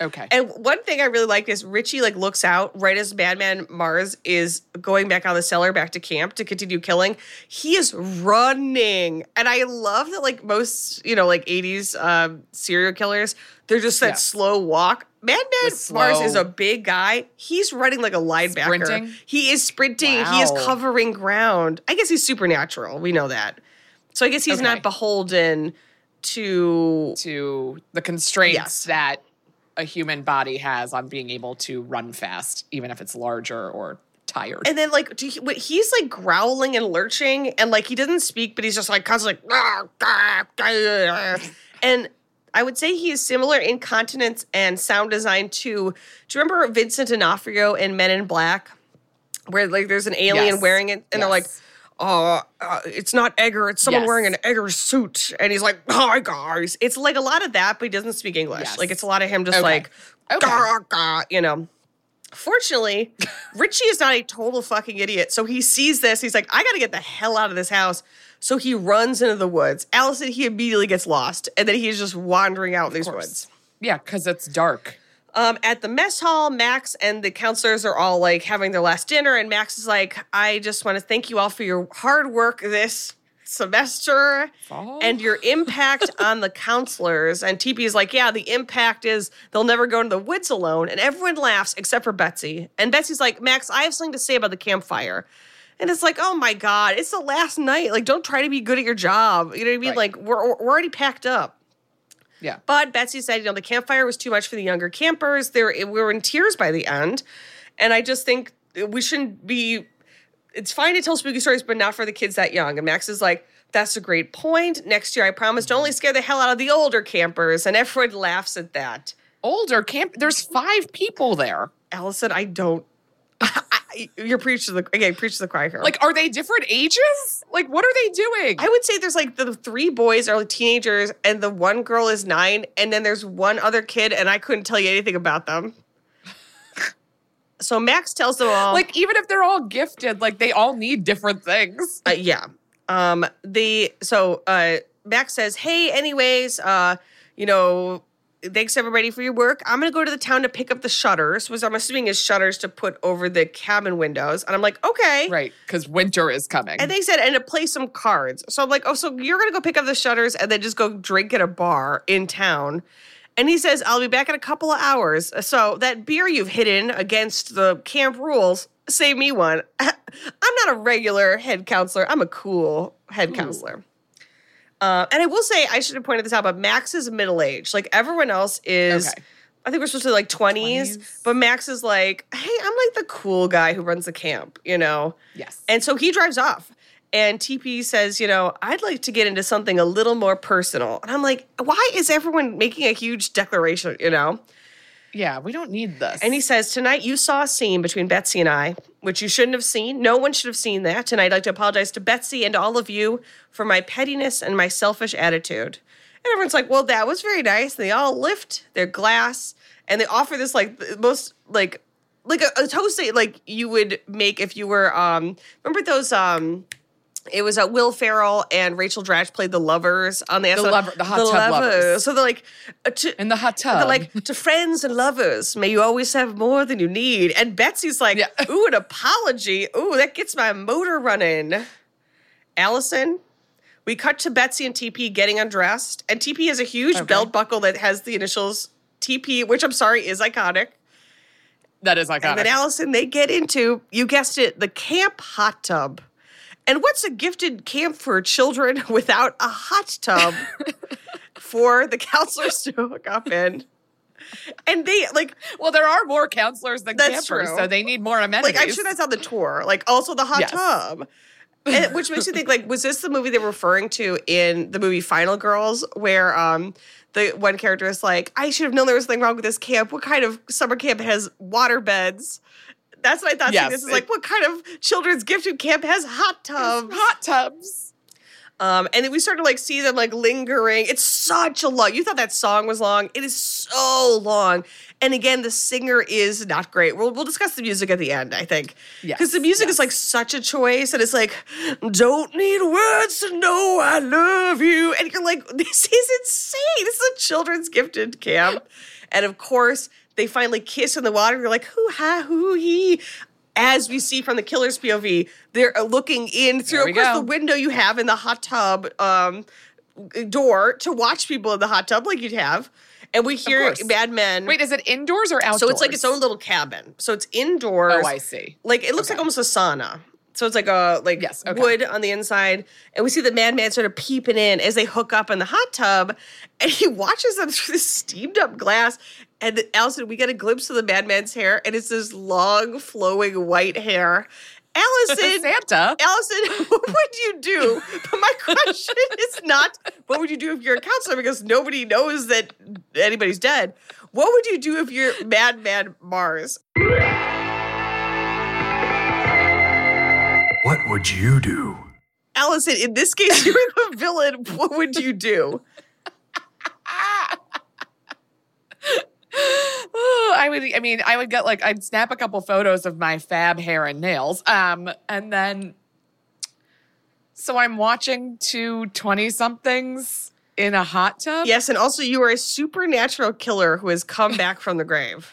Okay. And one thing I really like is Richie like looks out right as Madman Marz is going back on the cellar back to camp to continue killing. He is running, and I love that like most you know like '80s um, serial killers, they're just that Yeah. slow walk. Madman Marz is a big guy. He's running like a linebacker. Sprinting? He is sprinting. He is covering ground. I guess he's supernatural. We know that. So I guess he's Okay. not beholden to to the constraints Yes. that a human body has on being able to run fast, even if it's larger or tired. And then like do he, he's like growling and lurching, and like he doesn't speak, but he's just like constantly like, "Ah, ah, ah." and I would say he is similar in continence and sound design to. Do you remember Vincent D'Onofrio in Men in Black, where like there's an alien Yes. wearing it, and they're like. Oh, uh, it's not Edgar. It's someone Yes. wearing an Edgar suit, and he's like, "Hi guys." It's like a lot of that, but he doesn't speak English. Yes. Like it's a lot of him just Okay. like, Okay. "Gah, gah," you know. Fortunately, <laughs> Richie is not a total fucking idiot. So he sees this. He's like, I got to get the hell out of this house. So he runs into the woods. Allison, he immediately gets lost. And then he's just wandering out in these course. woods. yeah, because it's dark. Um, at the mess hall, Max and the counselors are all like having their last dinner. And Max is like, I just want to thank you all for your hard work this semester Fall? and your impact <laughs> on the counselors. And TP is like, yeah, the impact is they'll never go into the woods alone. And everyone laughs except for Betsy. And Betsy's like, Max, I have something to say about the campfire. And it's like, oh my God, it's the last night. Like, don't try to be good at your job. You know what I mean? Right. Like, we're, we're already packed up. Yeah. But Betsy said, you know, the campfire was too much for the younger campers. They were, we were in tears by the end. And I just think we shouldn't be. It's fine to tell spooky stories, but not for the kids that young. And Max is like, "That's a great point. Next year, I promise to only scare the hell out of the older campers." And everyone laughs at that. Older camp. There's five people there. Allison, I don't. <laughs> You're preaching to the again, preach to the choir here. Like, are they different ages? Like, what are they doing? I would say there's like the three boys are like teenagers, and the one girl is nine, and then there's one other kid, and I couldn't tell you anything about them. so Max tells them all, like, even if they're all gifted, like they all need different things. uh, yeah. Um, the so uh, Max says, "Hey, anyways, uh, you know, thanks everybody for your work. I'm gonna go to the town to pick up the shutters, which I'm assuming is shutters to put over the cabin windows." And I'm like, "Okay, Right, because winter is coming. And they said, and to play some cards. So I'm like, oh, so you're gonna go pick up the shutters and then just go drink at a bar in town. And he says, I'll be back in a couple of hours. So that beer you've hidden against the camp rules, save me one. <laughs> I'm not a regular head counselor. I'm a cool head counselor. Uh, and I will say, I should have pointed this out, but Max is middle aged. Like everyone else is. Okay. I think we're supposed to be like 20s, 20s. but Max is like, hey, I'm like the cool guy who runs the camp, you know? yes. And so he drives off. And TP says, you know, I'd like to get into something a little more personal. And I'm like, why is everyone making a huge declaration, you know? Yeah, we don't need this. And he says, tonight you saw a scene between Betsy and I, which you shouldn't have seen. No one should have seen that. And I'd like to apologize to Betsy and all of you for my pettiness and my selfish attitude. And everyone's like, well, that was very nice. And they all lift their glass and they offer this like most like like a, a toast that like you would make if you were um remember those um it was uh, Will Ferrell and Rachel Dratch played the lovers on the, episode. lover- the hot tub lovers. So they're like uh, to, in the hot tub. they're like to friends and lovers, may you always have more than you need. And Betsy's like, Yeah. <laughs> ooh, an apology. Ooh, that gets my motor running. Allison, we cut to Betsy and TP getting undressed, and TP has a huge Okay. belt buckle that has the initials TP, which I'm sorry is iconic. that is iconic. And then Allison, they get into, you guessed it, the camp hot tub. And what's a gifted camp for children <laughs> without a hot tub for the counselors to hook up in? And they like, well, there are more counselors than campers, true. so they need more amenities. like I'm sure that's on the tour. Like also the hot Yes. tub. And, which makes you think like was this the movie they were referring to in the movie Final Girls where um the one character is like I should have known there was something wrong with this camp. What kind of summer camp has water beds? That's what I thought. Yes, this is like what kind of children's gifted camp has hot tubs? hot tubs. Um, and then we started to like see them like lingering. It's such a long. You thought that song was long. It is so long. And again, the singer is not great. We'll we'll discuss the music at the end. I think Yes, because the music is like such a choice, and it's like don't need words to know I love you, and you're like <laughs> this is insane. This is a children's gifted camp, and of course they finally kiss in the water. You're like hoo ha hoo hee. As we see from the killer's POV, they're uh, looking in through, of course, go. the window you have in the hot tub um, door to watch people in the hot tub, like you'd have. And we hear. Mad Men. Wait, is it indoors or outdoors? so it's like its own little cabin. So it's indoors. Oh, I see. Like it looks like almost a sauna. So it's like a like Yes, okay. wood on the inside, and we see the madman sort of peeping in as they hook up in the hot tub, and he <laughs> watches them through this steamed up glass. And then, Allison, we get a glimpse of the madman's hair, and it's this long, flowing white hair. Allison, <laughs> Santa. Allison, <laughs> what would you do? But my question <laughs> is not what would you do if you're a counselor because nobody knows that anybody's dead. What would you do if you're Madman Marz? What would you do? Allison, in this case, you're the villain. What would you do? Oh, I would. I mean, I would get like I'd snap a couple photos of my fab hair and nails, um, and then. So I'm watching two 20 somethings in a hot tub. Yes, and also you are a supernatural killer who has come back from the grave.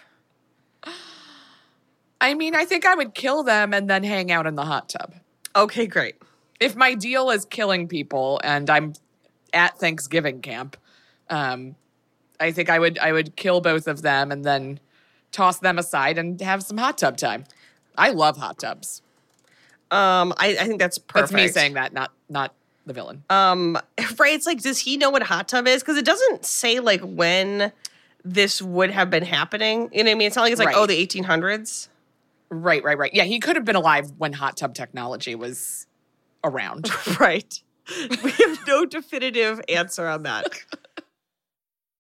<sighs> I mean, I think I would kill them and then hang out in the hot tub. Okay, great. If my deal is killing people and I'm at Thanksgiving camp, um, I think I would I would kill both of them and then toss them aside and have some hot tub time. I love hot tubs. Um, I, I think that's perfect. That's me saying that, not not the villain. Um, right? It's like, does he know what hot tub is? Because it doesn't say like when this would have been happening. You know what I mean? It's not like it's like Right. oh the 1800s. Right, right, right. Yeah, he could have been alive when hot tub technology was around. <laughs> Right. We have no definitive answer on that. <laughs>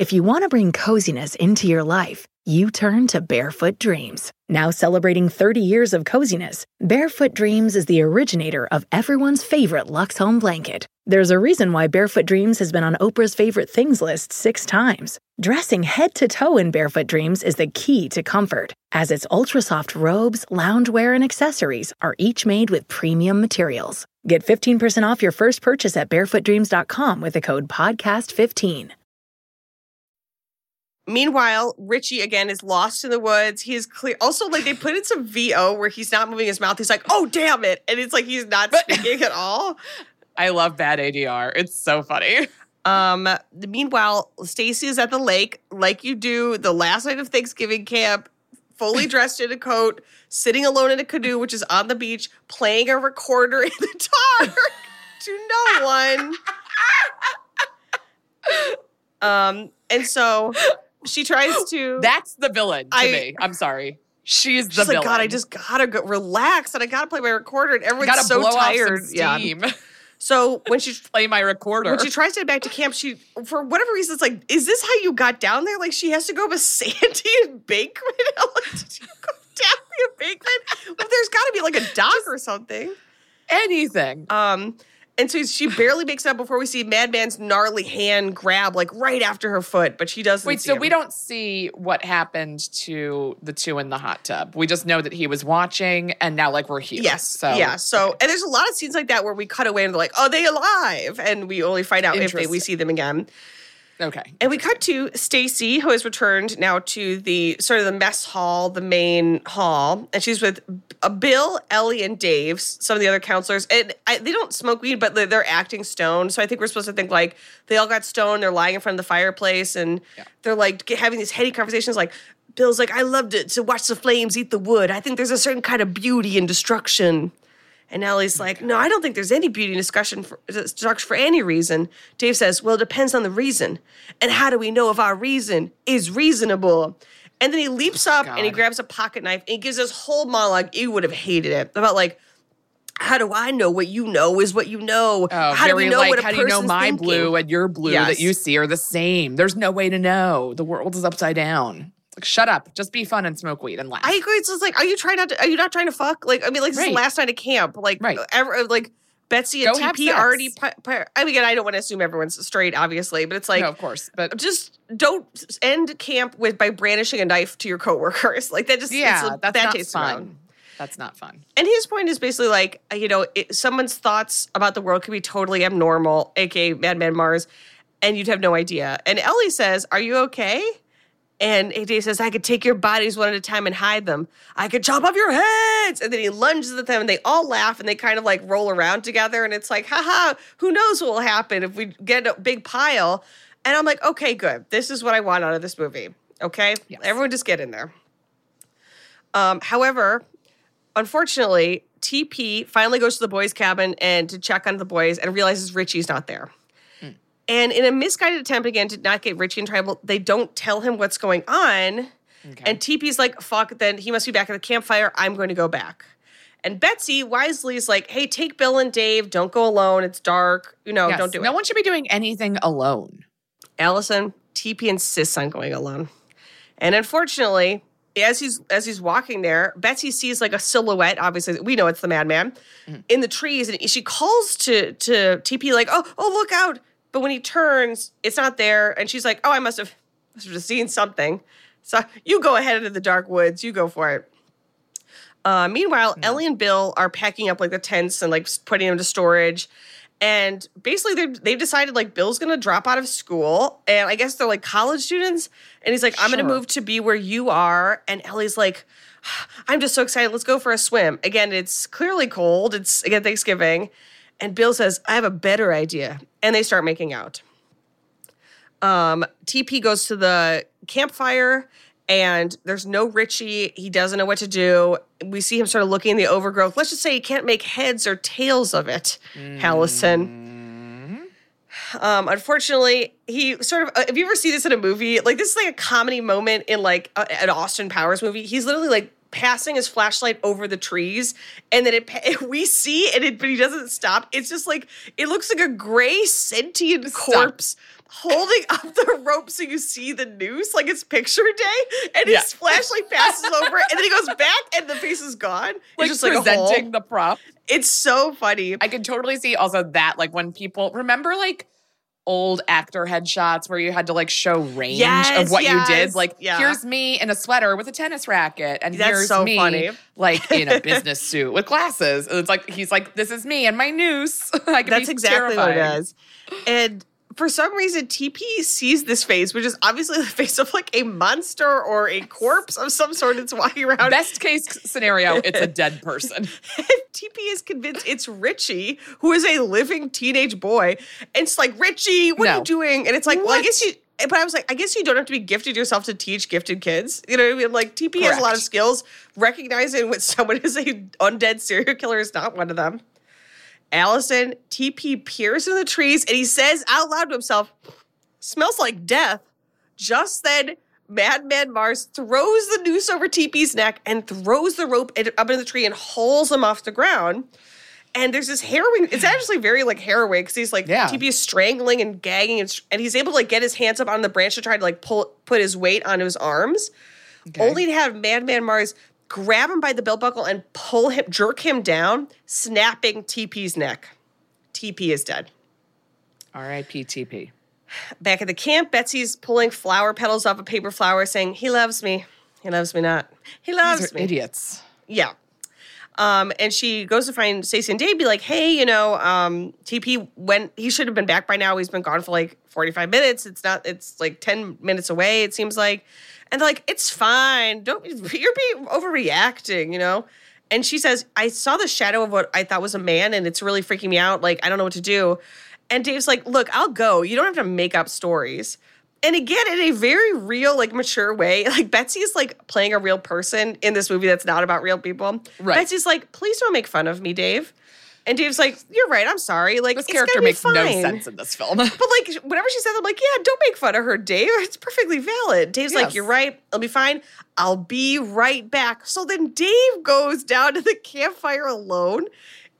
If you want to bring coziness into your life, you turn to Barefoot Dreams. Now celebrating 30 years of coziness, Barefoot Dreams is the originator of everyone's favorite Lux Home blanket. There's a reason why Barefoot Dreams has been on Oprah's favorite things list six times. Dressing head to toe in Barefoot Dreams is the key to comfort, as its ultra soft robes, loungewear, and accessories are each made with premium materials. Get 15% off your first purchase at barefootdreams.com with the code PODCAST15. Meanwhile, Richie again is lost in the woods. He is clear. Also, like they put in some VO where he's not moving his mouth. He's like, "Oh, damn it!" And it's like he's not <laughs> speaking at all. I love bad ADR. It's so funny. Um. Meanwhile, Stacy is at the lake, like you do the last night of Thanksgiving camp, fully <laughs> dressed in a coat, sitting alone in a canoe, which is on the beach, playing a recorder in the dark <laughs> to no one. Um. And so she tries <gasps> to. That's the villain to I- me. I'm sorry. She's the She's like, villain. God, I just gotta go relax and I gotta play my recorder and everyone's so tired. steam. <laughs> So when she Play my recorder. when she tries to get back to camp, she for whatever reason it's like, is this how you got down there? Like she has to go with <laughs> Sandy and Bakeman. I'm like, did you go down the Bakeman? Well, there's got to be like a dock or something. Anything. Um, and so she barely makes it up before we see Madman's gnarly hand grab like right after her foot, but she doesn't. Wait, so him. we don't see what happened to the two in the hot tub. We just know that he was watching, and now like we're here. Yes. So yeah. So and there's a lot of scenes like that where we cut away and they're like, "Oh, they alive," and we only find out if they, we see them again. Okay. And we cut to Stacy, who has returned now to the sort of the mess hall, the main hall, and she's with uh, Bill, Ellie, and Dave, some of the other counselors. And I, they don't smoke weed, but they're, they're acting stoned. So I think we're supposed to think like they all got stoned. They're lying in front of the fireplace, and they're like get, having these heady conversations. Like Bill's like, "I loved it to watch the flames eat the wood. I think there's a certain kind of beauty in destruction." And Ellie's like, no, I don't think there's any beauty discussion for, uh, destruction for any reason. Dave says, well, it depends on the reason. And how do we know if our reason is reasonable? And then he leaps oh, up and he grabs a pocket knife and he gives this whole monologue. You would have hated it about like, how do I know what you know is what you know? Oh, how do we know like, what a how do you know person's my thinking? blue and your blue Yes. that you see are the same? There's no way to know. The world is upside down. Like, shut up. Just be fun and smoke weed and laugh. I agree. It's just like, are you trying not to? Are you not trying to fuck? Like, I mean, like this is the Right. last night of camp. Like, Right. ever, like Betsy and Go TP already. pi- pi- I mean, again, I don't want to assume everyone's straight, obviously, but it's like, no, of course. But just don't end camp with by brandishing a knife to your coworkers. <laughs> Like that just yeah, that's bad not fun. That's not fun. And his point is basically like, you know, it, someone's thoughts about the world could be totally abnormal, aka Madman Marz, and you'd have no idea. And Ellie says, "Are you okay?" And AJ says, I could take your bodies one at a time and hide them. I could chop off your heads. And then he lunges at them and they all laugh and they kind of like roll around together. And it's like, haha, who knows what will happen if we get a big pile. And I'm like, okay, good. This is what I want out of this movie. Okay? Everyone just get in there. Um, however, unfortunately, TP finally goes to the boys' cabin and to check on the boys and realizes Richie's not there. And in a misguided attempt again to not get Richie in trouble, they don't tell him what's going on. And TP's like, fuck, then he must be back at the campfire. I'm going to go back. And Betsy wisely is like, hey, take Bill and Dave. Don't go alone. It's dark. You know, Yes, don't do no it. No one should be doing anything alone. Allison, TP insists on going alone. And unfortunately, as he's as he's walking there, Betsy sees like a silhouette. Obviously, we know it's the madman mm. in the trees, and she calls to to TP like, "Oh, oh, look out!" But when he turns, it's not there, and she's like, "Oh, I must have must have seen something." So you go ahead into the dark woods. You go for it. Uh, meanwhile, Ellie and Bill are packing up like the tents and like putting them to storage. And basically, they they've decided like Bill's gonna drop out of school, and I guess they're like college students. And he's like, "I'm gonna move to be where you are." And Ellie's like, "I'm just so excited. Let's go for a swim." Again, it's clearly cold. It's again Thanksgiving, and Bill says, "I have a better idea," and they start making out. Um, TP goes to the campfire and there's no Richie. He doesn't know what to do. We see him sort of looking in the overgrowth. Let's just say he can't make heads or tails of it, Hallison. Um, unfortunately, he sort of. uh, If you ever see this in a movie, like this is like a comedy moment in like a, an Austin Powers movie. He's literally like passing his flashlight over the trees, and then it <laughs> we see and it, but he doesn't stop. It's just like it looks like a gray sentient corpse holding up the rope so you see the noose, like it's picture day, and his flashlight <laughs> passes over, it, and then he goes back, and the face is gone. It's Like just like presenting hole. the prop. It's so funny. I can totally see also that, like when people remember like old actor headshots where you had to like show range Yes, of what you did. Like, yeah. here's me in a sweater with a tennis racket, and That's here's so me funny. like in a <laughs> business suit with glasses. And it's like he's like, this is me and my noose. <laughs> I can That's exactly what it is. And for some reason, TP sees this face, which is obviously the <laughs> face of like a monster or a corpse of some sort that's walking around. Best case scenario, it's a <laughs> dead person. TP is convinced it's Richie, who is a living teenage boy. And it's like, Richie, what are you doing? And it's like, well, I guess you. But I was like, I guess you don't have to be gifted yourself to teach gifted kids. You know what I mean? Like TP has a lot of skills. Recognizing when someone is a undead serial killer is not one of them. Allison, TP peers in the trees and he says out loud to himself, smells like death. Just then, Madman Marz throws the noose over TP's neck and throws the rope up in the tree and hauls him off the ground. And there's this harrowing, it's actually very like harrowing because he's like, Yeah. TP is strangling and gagging and, and he's able to like get his hands up on the branch to try to like pull, put his weight on his arms only to have Madman Marz grab him by the belt buckle and pull him, jerk him down, snapping TP's neck. TP is dead. R.I.P. TP. Back at the camp, Betsy's pulling flower petals off a paper flower, saying, He loves me. He loves me not. He loves These are me. idiots. Yeah. Um, and she goes to find Stacey and Dave, be like, hey, you know, um, TP went, he should have been back by now. He's been gone for like 45 minutes. It's not, it's like 10 minutes away, it seems like. And they're like, it's fine. Don't, you're being overreacting, you know? And she says, I saw the shadow of what I thought was a man and it's really freaking me out. Like, I don't know what to do. And Dave's like, look, I'll go. You don't have to make up stories. And again, in a very real, like mature way, <laughs> like Betsy is like playing a real person in this movie that's not about real people. Right. Betsy's like, please don't make fun of me, Dave. And Dave's like, you're right. I'm sorry. Like This character makes no sense in this film. <laughs> But like, whenever she says, I'm like, yeah, don't make fun of her, Dave. It's perfectly valid. Dave's like, you're right. I'll be fine. I'll be right back. So then Dave goes down to the campfire alone,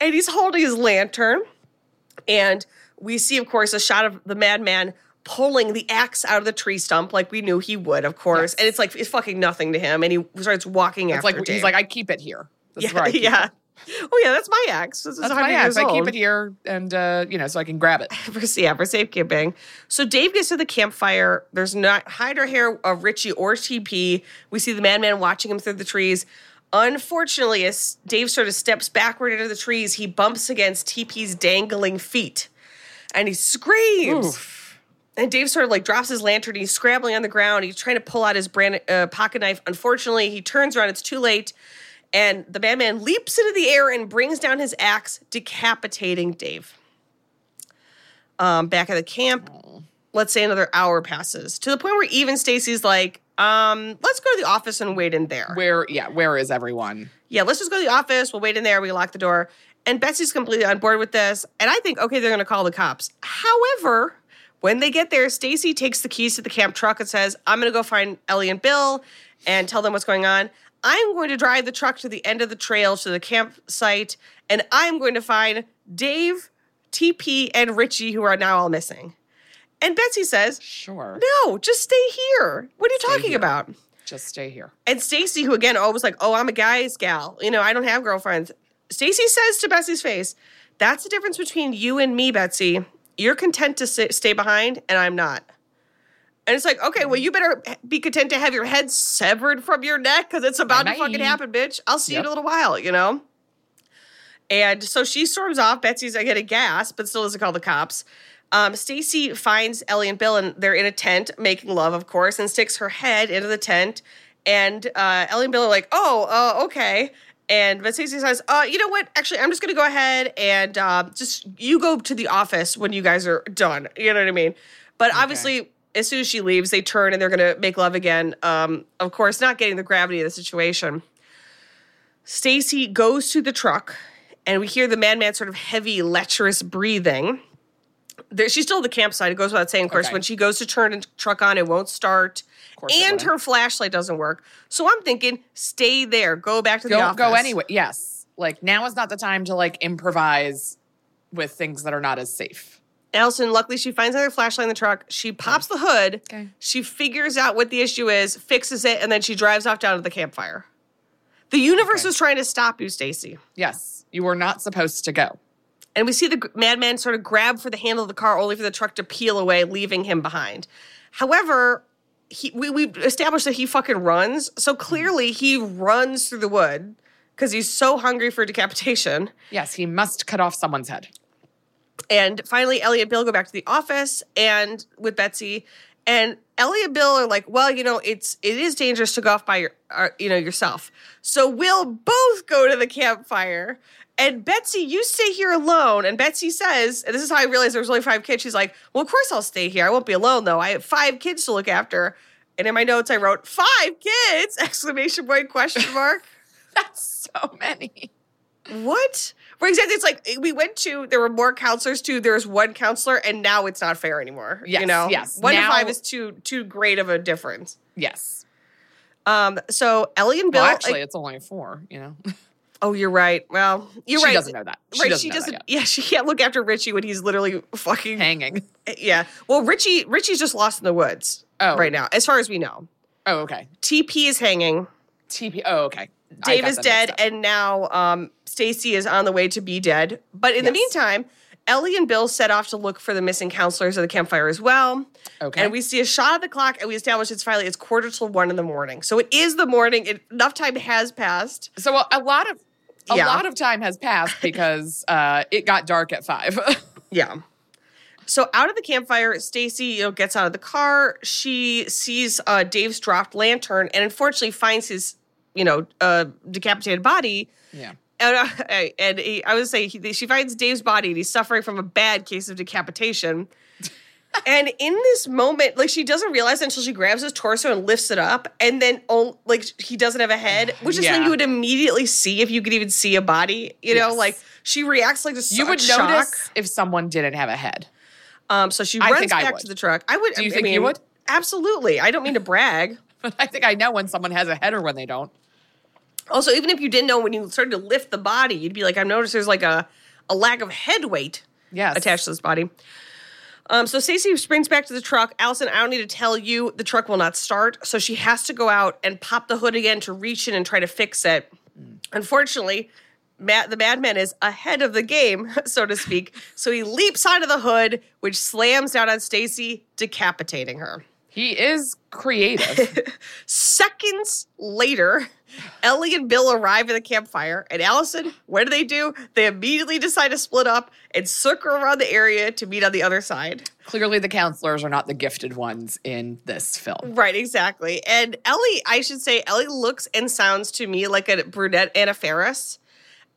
and he's holding his lantern. And we see, of course, a shot of the madman pulling the axe out of the tree stump, like we knew he would, of course. Yes. And it's like it's fucking nothing to him, and he starts walking It's after like Dave. he's like, I keep it here. This is yeah, <laughs> yeah. it. Oh yeah, that's my axe. This is That's my axe. I keep it here, and uh, you know, so I can grab it. <laughs> for yeah for safekeeping. So Dave gets to the campfire. There's not hide or hair of Richie or TP. We see the madman watching him through the trees. Unfortunately, as Dave sort of steps backward into the trees, he bumps against TP's dangling feet, and he screams. And Dave sort of like drops his lantern. He's scrambling on the ground. He's trying to pull out his brand, uh, pocket knife. Unfortunately, he turns around. It's too late. And the madman leaps into the air and brings down his axe, decapitating Dave. Um, back at the camp, let's say another hour passes to the point where even Stacy's like, um, let's go to the office and wait in there. Where, yeah, where is everyone? Yeah, let's just go to the office. We'll wait in there. We lock the door. And Betsy's completely on board with this. And I think, okay, they're going to call the cops. However, when they get there, Stacy takes the keys to the camp truck and says, I'm going to go find Ellie and Bill and tell them what's going on. I'm going to drive the truck to the end of the trail to the campsite, and I'm going to find Dave, TP, and Richie, who are now all missing. And Betsy says, Sure. No, just stay here. What are you talking here. about? Just stay here. And Stacy, who again always like, oh, I'm a guy's gal. You know, I don't have girlfriends. Stacy says to Betsy's face, that's the difference between you and me, Betsy. You're content to sit, stay behind, and I'm not. And it's like, okay, well, you better be content to have your head severed from your neck because it's about to Bye-bye. fucking happen, bitch. I'll see you in a little while, you know? And so she storms off. Betsy's I get a gas, but still doesn't call the cops. Um, Stacy finds Ellie and Bill, and they're in a tent making love, of course, and sticks her head into the tent. And uh, Ellie and Bill are like, "Oh, uh, okay." And but Stacy says, "Uh, you know what? Actually, I'm just gonna go ahead and uh, just you go to the office when you guys are done. You know what I mean?" But obviously, as soon as she leaves, they turn and they're gonna make love again. Um, of course, not getting the gravity of the situation. Stacy goes to the truck, and we hear the madman sort of heavy, lecherous breathing. There, she's still at the campsite. It goes without saying, of course, Okay. when she goes to turn the truck on, it won't start. Course And her flashlight doesn't work. So I'm thinking, stay there. Go back to the Go office. go anyway. Yes. Like now is not the time to like improvise with things that are not as safe. Allison, luckily, she finds another flashlight in the truck. She pops the hood. Okay. She figures out what the issue is, fixes it, and then she drives off down to the campfire. The universe Okay. was trying to stop you, Stacy. Yes. You were not supposed to go. And we see the madman sort of grab for the handle of the car, only for the truck to peel away, leaving him behind. However, he, we, we established that he fucking runs. So mm-hmm. clearly, he runs through the wood because he's so hungry for decapitation. Yes, he must cut off someone's head. And finally, Ellie and Bill go back to the office and with Betsy. And Ellie and Bill are like, well, you know, it's it is dangerous to go off by your, uh, you know, yourself. So we'll both go to the campfire. And Betsy, you stay here alone. And Betsy says, and this is how I realized there was only five kids. She's like, well, of course I'll stay here. I won't be alone though. I have five kids to look after. And in my notes, I wrote five kids! <laughs> Exclamation point question mark. <laughs> That's so many. What? For exactly, it's like we went to. There were more counselors too. There was one counselor, and now it's not fair anymore. you Yes, know, yes. One Now- to five is too too great of a difference. Yes. Um. So Ellie and Bill. Well, actually, like- it's only four, you know. <laughs> oh, you're right. Well, you're she right. She doesn't know that. She right. doesn't she know doesn't. Yeah, she can't look after Richie when he's literally fucking. Hanging. Yeah. Well, Richie. Richie's just lost in the woods. Oh. Right now, as far as we know, Oh, okay. TP is hanging. TP. Oh, okay. Dave is dead, and now um, Stacy is on the way to be dead. But in the meantime, Ellie and Bill set off to look for the missing counselors at the campfire as well. Okay. And we see a shot of the clock, and we establish it's finally it's quarter till one in the morning. So it is the morning. It, enough time has passed. So a, a lot of a Yeah. lot of time has passed <laughs> because uh, it got dark at five. <laughs> Yeah. So out of the campfire, Stacy you know, gets out of the car. She sees uh, Dave's dropped lantern, and unfortunately finds his, you know, uh, decapitated body. yeah. And, uh, and he, I would say he, she finds Dave's body and he's suffering from a bad case of decapitation. <laughs> and in this moment, like she doesn't realize until she grabs his torso and lifts it up, and then oh, like he doesn't have a head, <sighs> which is something you would immediately see if you could even see a body. You know, Yes. like she reacts like this. You would shock. notice if someone didn't have a head. Um, so she I runs back to the truck. I would. Do you I think you mean, would? Absolutely. I don't mean to brag. <laughs> But I think I know when someone has a head or when they don't. Also, even if you didn't know when you started to lift the body, you'd be like, I've noticed there's like a, a lack of head weight Yes. attached to this body. Um, so Stacey springs back to the truck. Allison, I don't need to tell you, the truck will not start. So she has to go out and pop the hood again to reach in and try to fix it. Unfortunately, Matt, the madman is ahead of the game, <laughs> so to speak. So he leaps out of the hood, which slams down on Stacy, decapitating her. He is creative. <laughs> Seconds later, Ellie and Bill arrive at the campfire, and Allison, what do they do? They immediately decide to split up and circle around the area to meet on the other side. Clearly, the counselors are not the gifted ones in this film. Right, exactly. And Ellie, I should say, Ellie looks and sounds to me like a brunette Anna Faris.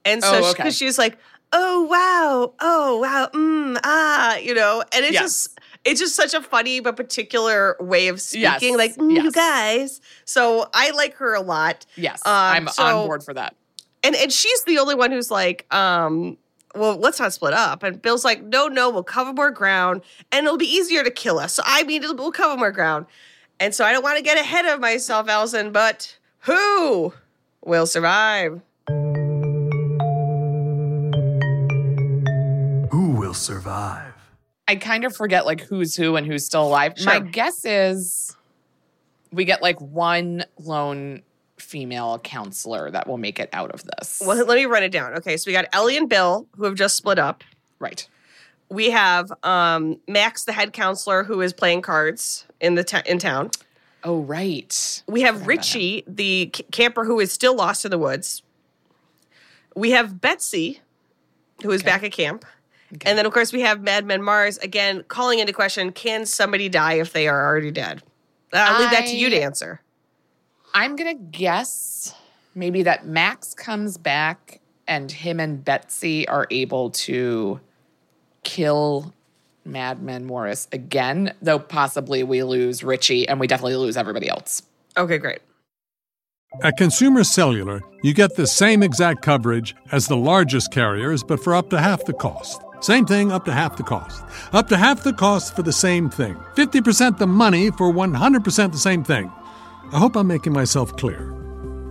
And so, Oh, she- okay. 'cause she's like, oh, wow, oh, wow, mm, ah, you know, and it's Yes. just, it's just such a funny but particular way of speaking, Yes, like, mm, you guys. So I like her a lot. Yes, Um, I'm so- on board for that. And and she's the only one who's like, um, well, let's not split up. And Bill's like, no, no, we'll cover more ground, and it'll be easier to kill us. So I mean, it'll, we'll cover more ground. And so I don't want to get ahead of myself, Allison, but who will survive? Who will survive? I kind of forget like who's who and who's still alive. My guess is we get like one lone female counselor that will make it out of this. Well, let me run it down. Okay, so we got Ellie and Bill who have just split up. Right. We have um, Max, the head counselor, who is playing cards in the t- in town. Oh, right. We have Richie, the c- camper who is still lost in the woods. We have Betsy, who is back at camp. And then, of course, we have Madman Marz again calling into question can somebody die if they are already dead? Uh, I'll leave that to you to answer. I'm gonna guess maybe that Max comes back and him and Betsy are able to kill Madman Morris again, though possibly we lose Richie and we definitely lose everybody else. Okay, great. At Consumer Cellular, you get the same exact coverage as the largest carriers, but for up to half the cost. Same thing, up to half the cost. Up to half the cost for the same thing. 50% the money for 100% the same thing. I hope I'm making myself clear.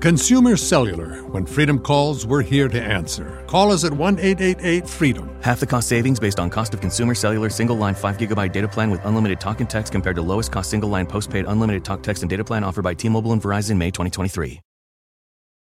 Consumer Cellular. When freedom calls, we're here to answer. Call us at 1 888 freedom. Half the cost savings based on cost of consumer cellular single line 5 gigabyte data plan with unlimited talk and text compared to lowest cost single line postpaid unlimited talk text and data plan offered by T Mobile and Verizon May 2023.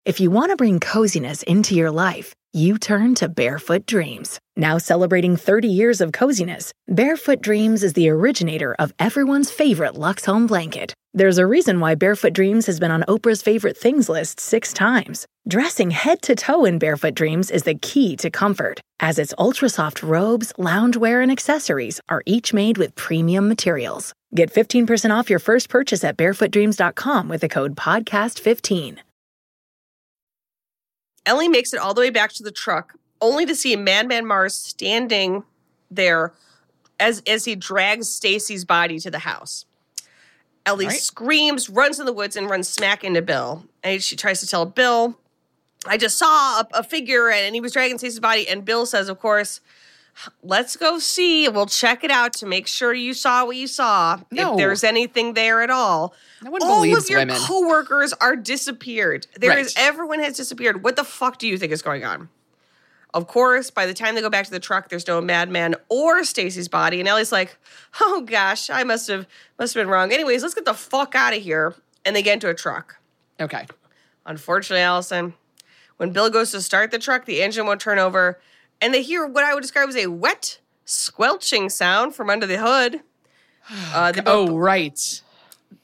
If you want to bring coziness into your life, you turn to Barefoot Dreams. Now celebrating 30 years of coziness, Barefoot Dreams is the originator of everyone's favorite Lux Home blanket. There's a reason why Barefoot Dreams has been on Oprah's favorite things list six times. Dressing head to toe in Barefoot Dreams is the key to comfort, as its ultra soft robes, loungewear, and accessories are each made with premium materials. Get 15% off your first purchase at barefootdreams.com with the code PODCAST15. Ellie makes it all the way back to the truck, only to see Madman Marz standing there as as he drags Stacy's body to the house. Ellie Right. screams, runs in the woods, and runs smack into Bill. And she tries to tell Bill, "I just saw a, a figure, and he was dragging Stacy's body." And Bill says, "Of course." Let's go see. We'll check it out to make sure you saw what you saw. No. If there's anything there at all. No one all believes of your women. coworkers are disappeared. There is Right. everyone has disappeared. What the fuck do you think is going on? Of course, by the time they go back to the truck, there's no madman or Stacy's body, and Ellie's like, <laughs> "Oh gosh, I must have must have been wrong." Anyways, let's get the fuck out of here. And they get into a truck. Okay. Unfortunately, Allison, when Bill goes to start the truck, the engine won't turn over, and they hear what I would describe as a wet, squelching sound from under the hood. <sighs> Uh, they, both, Oh, right.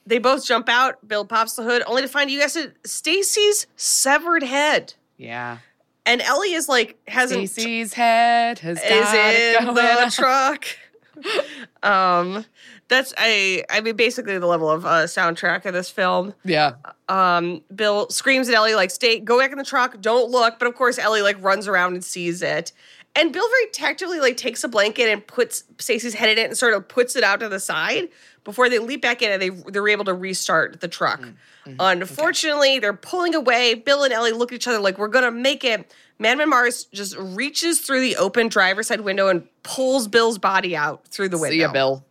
they both jump out. Bill pops the hood, only to find you guys it Stacy's severed head. Yeah. And Ellie is like hasn't Stacy's head has is got it in the <laughs> truck. <laughs> um, that's a I mean basically the level of uh, soundtrack of this film. Yeah. Um, Bill screams at Ellie like, "Stay, go back in the truck, don't look." But of course, Ellie like runs around and sees it. And Bill very tactfully like takes a blanket and puts Stacy's head in it and sort of puts it out to the side before they leap back in and they they're able to restart the truck. Mm-hmm. Unfortunately, they're pulling away. Bill and Ellie look at each other like we're gonna make it. Madman Marz just reaches through the open driver's side window and pulls Bill's body out through the window. See ya, Bill.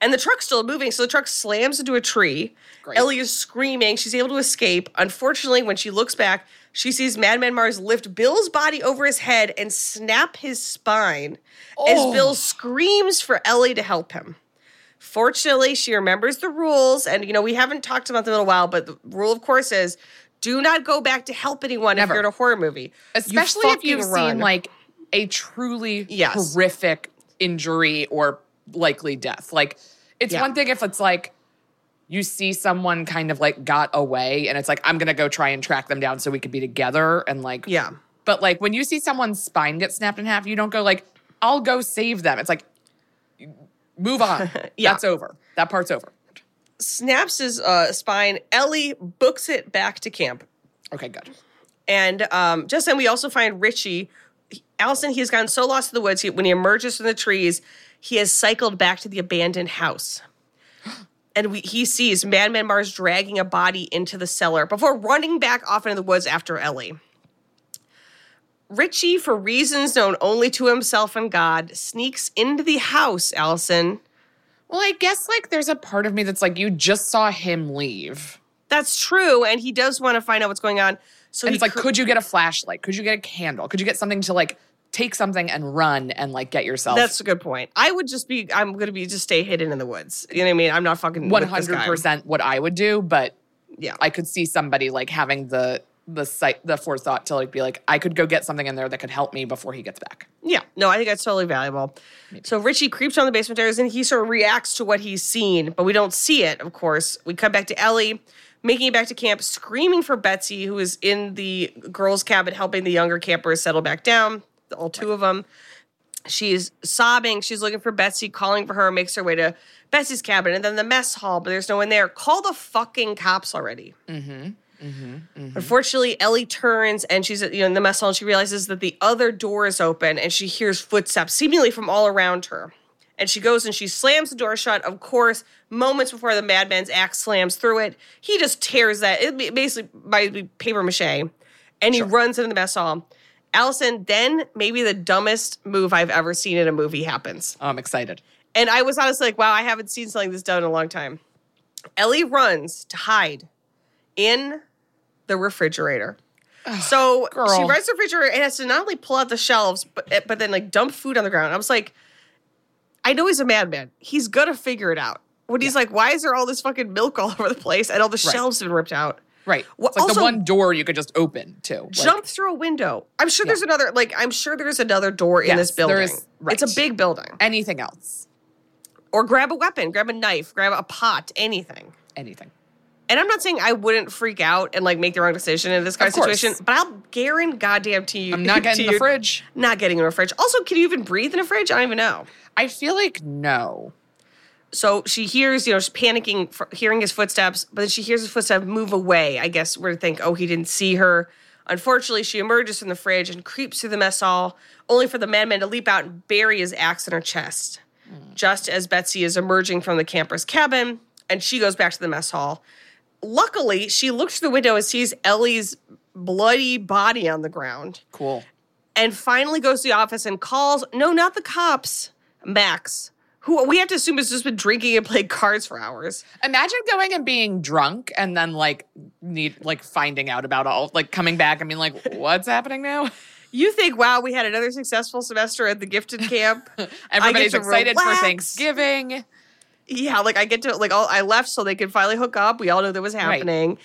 And the truck's still moving, so the truck slams into a tree. Great. Ellie is screaming. She's able to escape. Unfortunately, when she looks back, she sees Madman Marz lift Bill's body over his head and snap his spine as Oh. Bill screams for Ellie to help him. Fortunately, she remembers the rules, and you know, we haven't talked about them in a while, but the rule, of course, is do not go back to help anyone Never. if you're in a horror movie. You Especially if you've run. seen like a truly Yes. horrific injury or likely death. Like it's Yeah. one thing if it's like you see someone kind of like got away and it's like I'm going to go try and track them down so we could be together and like Yeah. But like when you see someone's spine get snapped in half, you don't go like I'll go save them. It's like move on. <laughs> Yeah. That's over. That part's over. snaps his uh, spine. Ellie books it back to camp. Okay, good. And um, just then, we also find Richie. Allison, he has gotten so lost in the woods. He, when he emerges from the trees, he has cycled back to the abandoned house. <gasps> And we, he sees Madman Marz dragging a body into the cellar before running back off into the woods after Ellie. Richie, for reasons known only to himself and God, sneaks into the house, Allison. Well, I guess like there's a part of me that's like you just saw him leave. That's true. And he does want to find out what's going on. So it's like, cr- could you get a flashlight? Could you get a candle? Could you get something to like take something and run and like get yourself? That's a good point. I would just be. I'm going to be just stay hidden in the woods. You know what I mean? I'm not fucking one with this hundred guy. percent what I would do, but Yeah. I could see somebody like having the the sight the forethought to like be like, I could go get something in there that could help me before he gets back. Yeah. No, I think that's totally valuable. So Richie creeps on the basement stairs and he sort of reacts to what he's seen, but we don't see it. Of course, we come back to Ellie. Making it back to camp, screaming for Betsy, who is in the girls' cabin helping the younger campers settle back down. All two of them. She's sobbing. She's looking for Betsy, calling for her, makes her way to Betsy's cabin and then the mess hall, but there's no one there. Call the fucking cops already. Mm-hmm. Mm-hmm. Mm-hmm. Unfortunately, Ellie turns and she's you know in the mess hall and she realizes that the other door is open and she hears footsteps seemingly from all around her. And she goes and she slams the door shut. Of course, moments before the madman's axe slams through it, he just tears that. It basically might be paper mache, and he runs into the mess hall. Allison, then maybe the dumbest move I've ever seen in a movie happens. Oh, I'm excited. And I was honestly like, wow, I haven't seen something this done in a long time. Ellie runs to hide in the refrigerator. so girl. she runs the refrigerator and has to not only pull out the shelves, but eh, but then like dump food on the ground. I was like, I know he's a madman. He's gonna figure it out. When he's like, why is there all this fucking milk all over the place and all the Right. shelves have been ripped out? Right. Well, it's like also- the one door you could just open. Like, Jump through a window. I'm sure there's another like I'm sure there's another door in Yes, this building. is- It's a big building. anything else. Or grab a weapon, grab a knife, grab a pot, anything. Anything. And I'm not saying I wouldn't freak out and like make the wrong decision in this kind of, Of situation, but I'll guarantee goddamn to you. I'm not <laughs> getting in the fridge. Not getting in a fridge. Also, can you even breathe in a fridge? I don't even know. I feel like no. So she hears, you know, she's panicking, for hearing his footsteps, but then she hears his footsteps move away. I guess we're to think, oh, he didn't see her. Unfortunately, she emerges from the fridge and creeps through the mess hall, only for the madman to leap out and bury his axe in her chest. Just as Betsy is emerging from the camper's cabin, and she goes back to the mess hall. Luckily, she looks through the window and sees Ellie's bloody body on the ground Cool. and finally goes to the office and calls no not the cops max who we have to assume has just been drinking and playing cards for hours. Imagine going and being drunk and then like need like finding out about all like coming back and being like, <laughs> what's happening now? you think wow we had another successful semester at the gifted <laughs> camp? Everybody's excited relax. for Thanksgiving. yeah like i get to like all i left so they could finally hook up. We all know that was happening.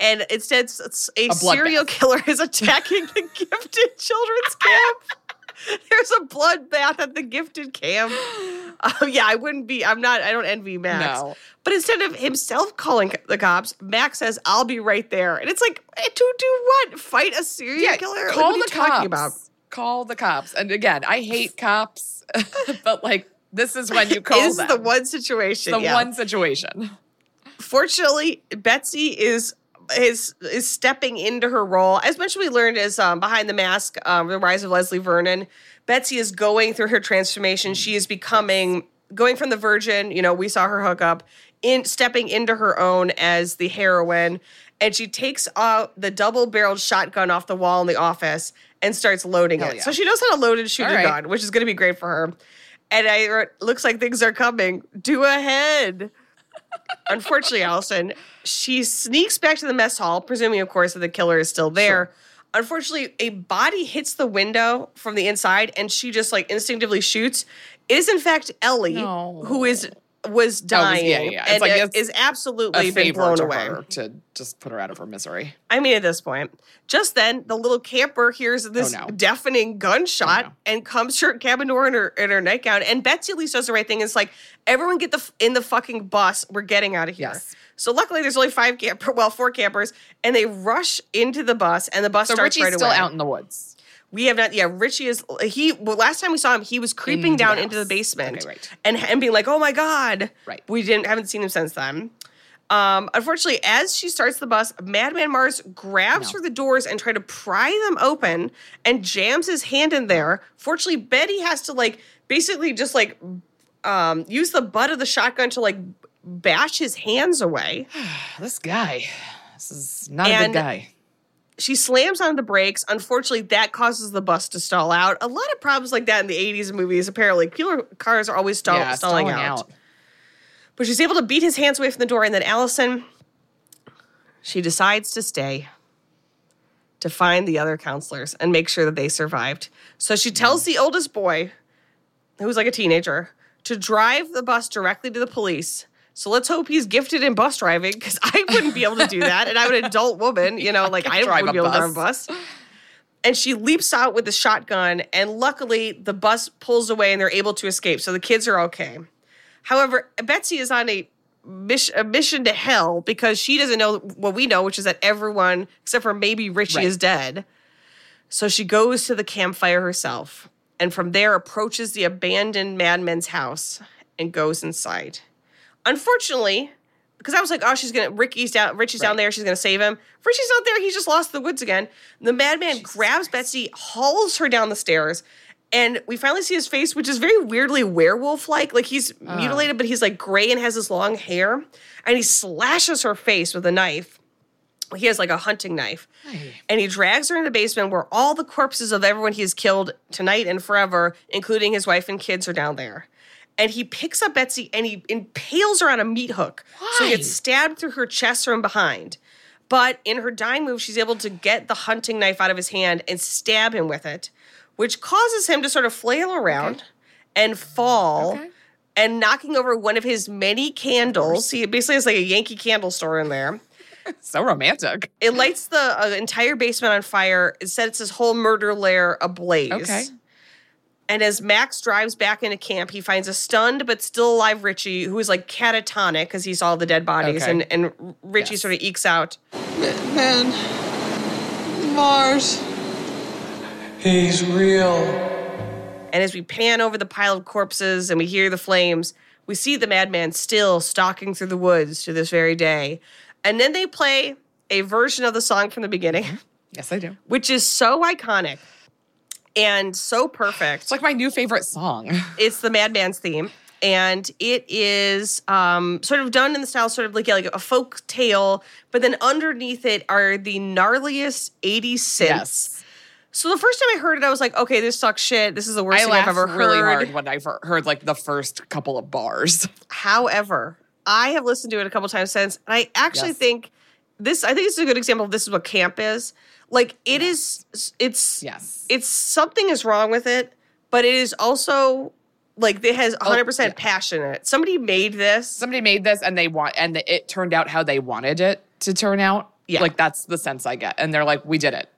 And instead a, A serial killer is attacking the <laughs> gifted children's camp. There's a bloodbath at the gifted camp Oh <laughs> yeah, I wouldn't be. I'm not. I don't envy Max. No. But instead of himself calling the cops, Max says, "I'll be right there." And it's like, eh, to do what? Fight a serial killer? Like, Call you the talking cops. about? Call the cops. And again, I hate cops, <laughs> but like this is when you <laughs> call This is them. the one situation. the yeah. one situation. Fortunately, Betsy is is is stepping into her role. As much as we learned as um, behind the mask, um, the rise of Leslie Vernon. Betsy is going through her transformation. She is becoming going from the virgin. You know, we saw her hook up in stepping into her own as the heroine, and she takes out the double-barreled shotgun off the wall in the office and starts loading Hell it. yeah. So she knows how to load and shoot All a right. gun, which is going to be great for her. And I wrote, looks like things are coming. Do ahead. <laughs> Unfortunately, Alison, she sneaks back to the mess hall, presuming, of course, that the killer is still there. Unfortunately, a body hits the window from the inside, and she just like instinctively shoots. It is in fact Ellie, No. who is was Oh, dying yeah, yeah. It's and like is absolutely been blown away. to just put her out of her misery. I mean, at this point, just then the little camper hears oh, this Oh, no. deafening oh, gunshot Oh, no. and comes to her cabin door in her in her nightgown. And Betsy at least does the right thing. It's like everyone get the in the fucking bus. We're getting out of here. Yes. So luckily, there's only five camper, well, four campers, and they rush into the bus, and the bus So starts Richie's right still away. out in the woods. We have not. Yeah, Richie is. He. Well, last time we saw him, he was creeping the down into the basement, Okay, right. and and being like, "Oh my god!" Right. We didn't haven't seen him since then. Um, unfortunately, as she starts the bus, Madman Marz grabs No. for the doors and try to pry them open and jams his hand in there. Fortunately, Betty has to like basically just like um, use the butt of the shotgun to like bash his hands away. <sighs> This guy. This is not a good guy. She slams on the brakes. Unfortunately, that causes the bus to stall out. A lot of problems like that in the 80s movies, apparently. People, cars are always stall, yeah, stalling, out. But she's able to beat his hands away from the door, and then Alison, she decides to stay to find the other counselors and make sure that they survived. So she tells the oldest boy, who's like a teenager, to drive the bus directly to the police. So let's hope he's gifted in bus driving because I wouldn't be able to do that. And I'm an adult woman, you know, <laughs> like I drive wouldn't be able to drive a bus. bus. And she leaps out with the shotgun, and luckily the bus pulls away and they're able to escape. So the kids are okay. However, Betsy is on a mission, a mission to hell because she doesn't know what we know, which is that everyone except for maybe Richie Right. is dead. So she goes to the campfire herself and from there approaches the abandoned madman's house and goes inside. Unfortunately, because I was like, oh, she's gonna Ricky's down, Richie's down there, she's gonna save him. Richie's not there, he just lost the woods again. The madman grabs Betsy, hauls her down the stairs, and we finally see his face, which is very weirdly werewolf-like. Like he's Ah. mutilated, but he's like gray and has this long hair, and he slashes her face with a knife. He has like a hunting knife. And he drags her in the basement where all the corpses of everyone he has killed tonight and forever, including his wife and kids, are down there. And he picks up Betsy and he impales her on a meat hook. Why? So he gets stabbed through her chest from behind. But in her dying move, she's able to get the hunting knife out of his hand and stab him with it, which causes him to sort of flail around and fall. And knocking over one of his many candles. He basically has like a Yankee candle store in there. <laughs> so romantic. It lights the uh, entire basement on fire. It sets his whole murder lair ablaze. Okay. And as Max drives back into camp, he finds a stunned but still alive Richie, who is like catatonic because he saw the dead bodies. Okay. And, and Richie sort of ekes out, Man, Marz. He's real. And as we pan over the pile of corpses and we hear the flames, we see the madman still stalking through the woods to this very day. And then they play a version of the song from the beginning, mm-hmm. Yes, I do. which is so iconic and so perfect. It's like my new favorite song. <laughs> It's the Madman's theme. And it is um, sort of done in the style, sort of like, yeah, like a folk tale, but then underneath it are the gnarliest 80s synths. Yes. So the first time I heard it, I was like, okay, this sucks shit. This is the worst I thing I've ever heard. really hard when I heard like the first couple of bars. <laughs> However, I have listened to it a couple times since, and I actually Yes. think this. I think this is a good example of this is what camp is. Like it is. It's yes. It's something is wrong with it, but it is also like it has 100 percent passion in it. Somebody made this. Somebody made this and they want and it turned out how they wanted it to turn out. Yeah. Like that's the sense I get. And they're like, we did it.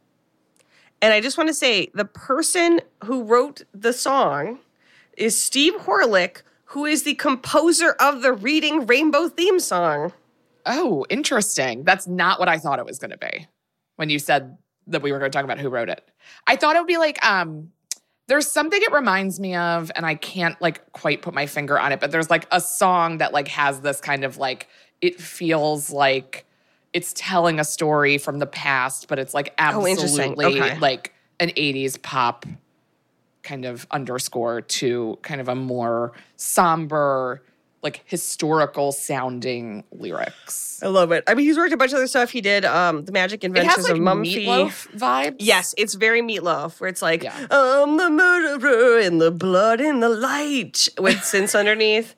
And I just want to say the person who wrote the song is Steve Horelick, who is the composer of the Reading Rainbow theme song. Oh, interesting. That's not what I thought it was going to be when you said that we were going to talk about who wrote it. I thought it would be like um there's something it reminds me of and I can't like quite put my finger on it, but there's like a song that like has this kind of like it feels like it's telling a story from the past, but it's like Oh, absolutely Okay. like an 80s pop kind of underscore to kind of a more somber like historical sounding lyrics. I love it. I mean, he's worked a bunch of other stuff. He did um, the Magic It Adventures has like of Mumfie. Meat Loaf vibes. Yes, it's very Meat Loaf, where it's like, I'm the murderer in the blood in the light with synths underneath.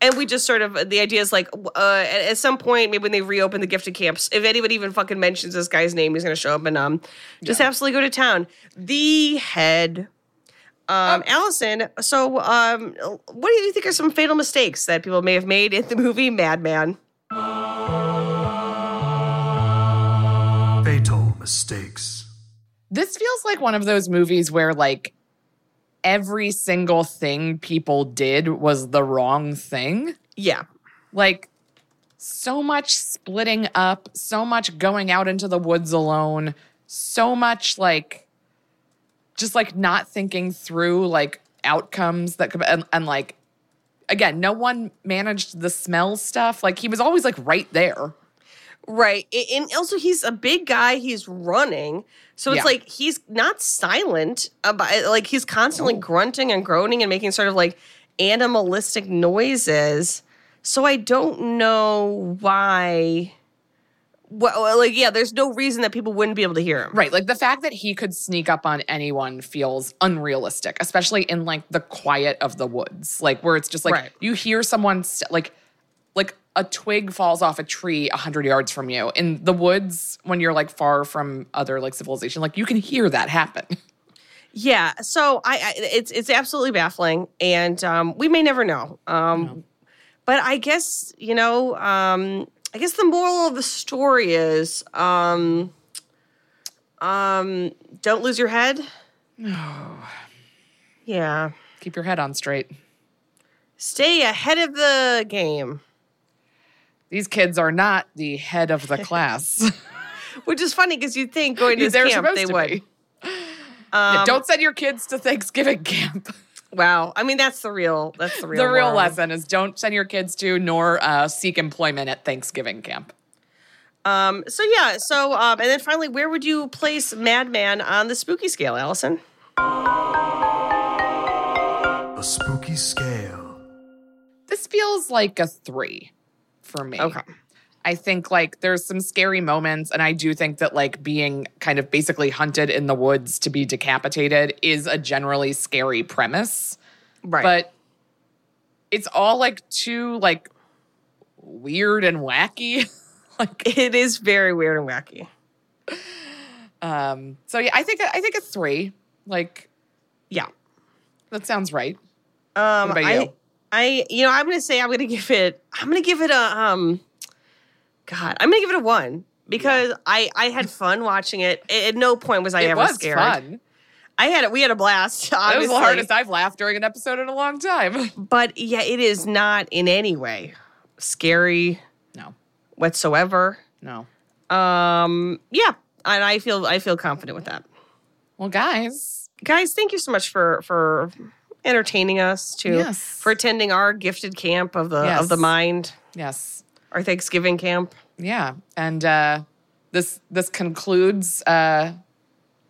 And we just sort of, the idea is like, uh, at, at some point, maybe when they reopen the gifted camps, if anybody even fucking mentions this guy's name, he's going to show up and um, just absolutely go to town. The head. Um, Alison, so um, what do you think are some fatal mistakes that people may have made in the movie Madman? Fatal mistakes. This feels like one of those movies where like every single thing people did was the wrong thing. Yeah. Like so much splitting up, so much going out into the woods alone, so much like just like not thinking through like outcomes that could and, and like again, no one managed the smell stuff. Like he was always like right there. Right. And also, he's a big guy. He's running. So it's Yeah. like he's not silent about like he's constantly grunting and groaning and making sort of like animalistic noises. So I don't know why. Well, like, yeah, there's no reason that people wouldn't be able to hear him. Right. Like the fact that he could sneak up on anyone feels unrealistic, especially in like the quiet of the woods, like where it's just like Right. you hear someone st- like like a twig falls off a tree a hundred yards from you in the woods when you're like far from other like civilization. Like you can hear that happen. Yeah, so I, I it's it's absolutely baffling, and um, we may never know. Um, But I guess you know, um, I guess the moral of the story is, um, um, don't lose your head. No. <sighs> yeah, Keep your head on straight. stay ahead of the game, These kids are not the head of the <laughs> class. which is funny because you'd think going to this They're camp they would. be. Yeah, Um, don't send your kids to Thanksgiving <laughs> camp. Wow. I mean, that's the real. That's the real. the real moral. lesson is don't send your kids to nor uh, seek employment at Thanksgiving camp. Um. So yeah. So um. And then finally, where would you place Madman on the spooky scale, Alison? A spooky scale. This feels like a three for me. Okay. I think like there's some scary moments, and I do think that like being kind of basically hunted in the woods to be decapitated is a generally scary premise. Right. But it's all like too like weird and wacky. <laughs> like it is very weird and wacky. Um. So yeah, I think I think it's three. Like, yeah, that sounds right. Um. What about I, you? I. You know, I'm gonna say I'm gonna give it. I'm gonna give it a. Um. God, I'm gonna give it a one because I I had <laughs> fun watching it. At no point was I It ever was scared. fun. I had it. We had a blast. That was the hardest I've laughed during an episode in a long time. <laughs> But yeah, it is not in any way scary. No. Whatsoever. No. Um. Yeah, and I feel I feel confident with that. Well, guys, guys, thank you so much for for entertaining us too. Yes. For attending our gifted camp of the Yes. of the mind, Yes. Our Thanksgiving camp. Yeah. And uh this this concludes uh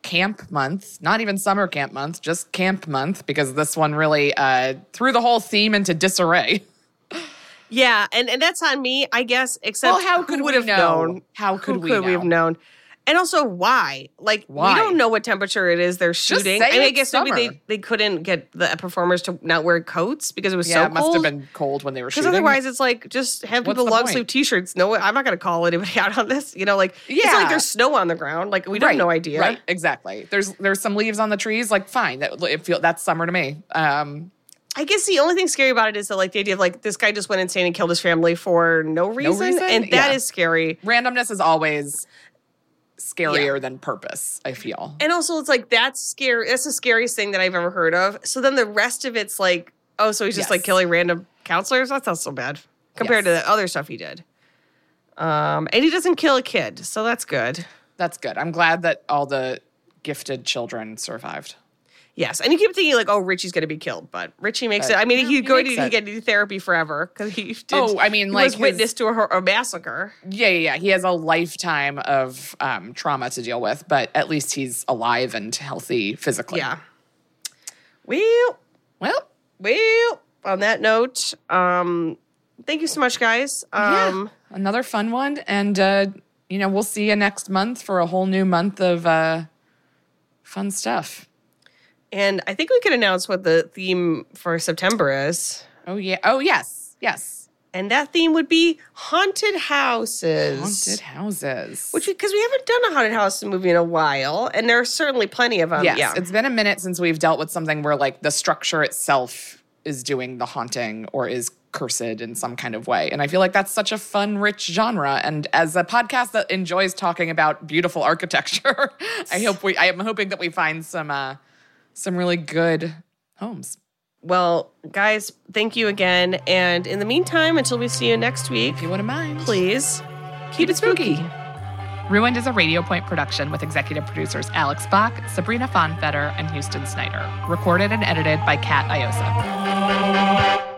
camp month. Not even summer camp month, just camp month because this one really uh threw the whole theme into disarray. <laughs> Yeah, and, and that's on me, I guess. Except Well, how could we have know? known? How could Who we could we have known? And also, why? Like, Why? we don't know what temperature it is they're shooting. I mean, I guess maybe they, they couldn't get the performers to not wear coats because it was yeah, so it must have been cold when they were shooting. Because otherwise, it's like just have What's people the long point? sleeve T-shirts. No, I'm not going to call anybody <laughs> out on this. You know, like yeah. it's like there's snow on the ground. Like we don't right, have no idea. Right, exactly. There's there's some leaves on the trees. Like, fine, that it feel that's summer to me. Um, I guess the only thing scary about it is that like the idea of like this guy just went insane and killed his family for no reason, reason? and that is Yeah. scary. randomness is always scarier than purpose. I feel. And also, it's like that's scary. That's the scariest thing that I've ever heard of. So then the rest of it's like, oh, so he's just like killing random counselors. That's not so bad compared to the other stuff he did. Um, and he doesn't kill a kid, so that's good. That's good. I'm glad that all the gifted children survived. Yes, and you keep thinking like, oh, Richie's going to be killed, but Richie makes But, it. I mean, yeah, he's he going makes to get into therapy forever because he did. Oh, I mean, he like was his- witness to a, a massacre. Yeah, yeah, yeah. He has a lifetime of um, trauma to deal with, but at least he's alive and healthy physically. Yeah. Well, Well, well. On that note, um, thank you so much, guys. Um, yeah, another fun one, and uh, you know we'll see you next month for a whole new month of uh, fun stuff. And I think we could announce what the theme for September is. Oh yeah. Oh yes. Yes. And that theme would be haunted houses. Haunted houses. Which, because we haven't done a haunted house movie in a while, and there are certainly plenty of them. yes, yeah. it's been a minute since we've dealt with something where like the structure itself is doing the haunting or is cursed in some kind of way. And I feel like that's such a fun, rich genre. And as a podcast that enjoys talking about beautiful architecture, <laughs> I hope we I am hoping that we find some uh some really good homes. Well, guys, thank you again. And in the meantime, until we see you next week, If you wouldn't mind. please keep, it spooky. Ruined is a Radio Point production with executive producers Alex Bach, Sabrina Fonfetter, and Houston Snyder. Recorded and edited by Kat Iosa.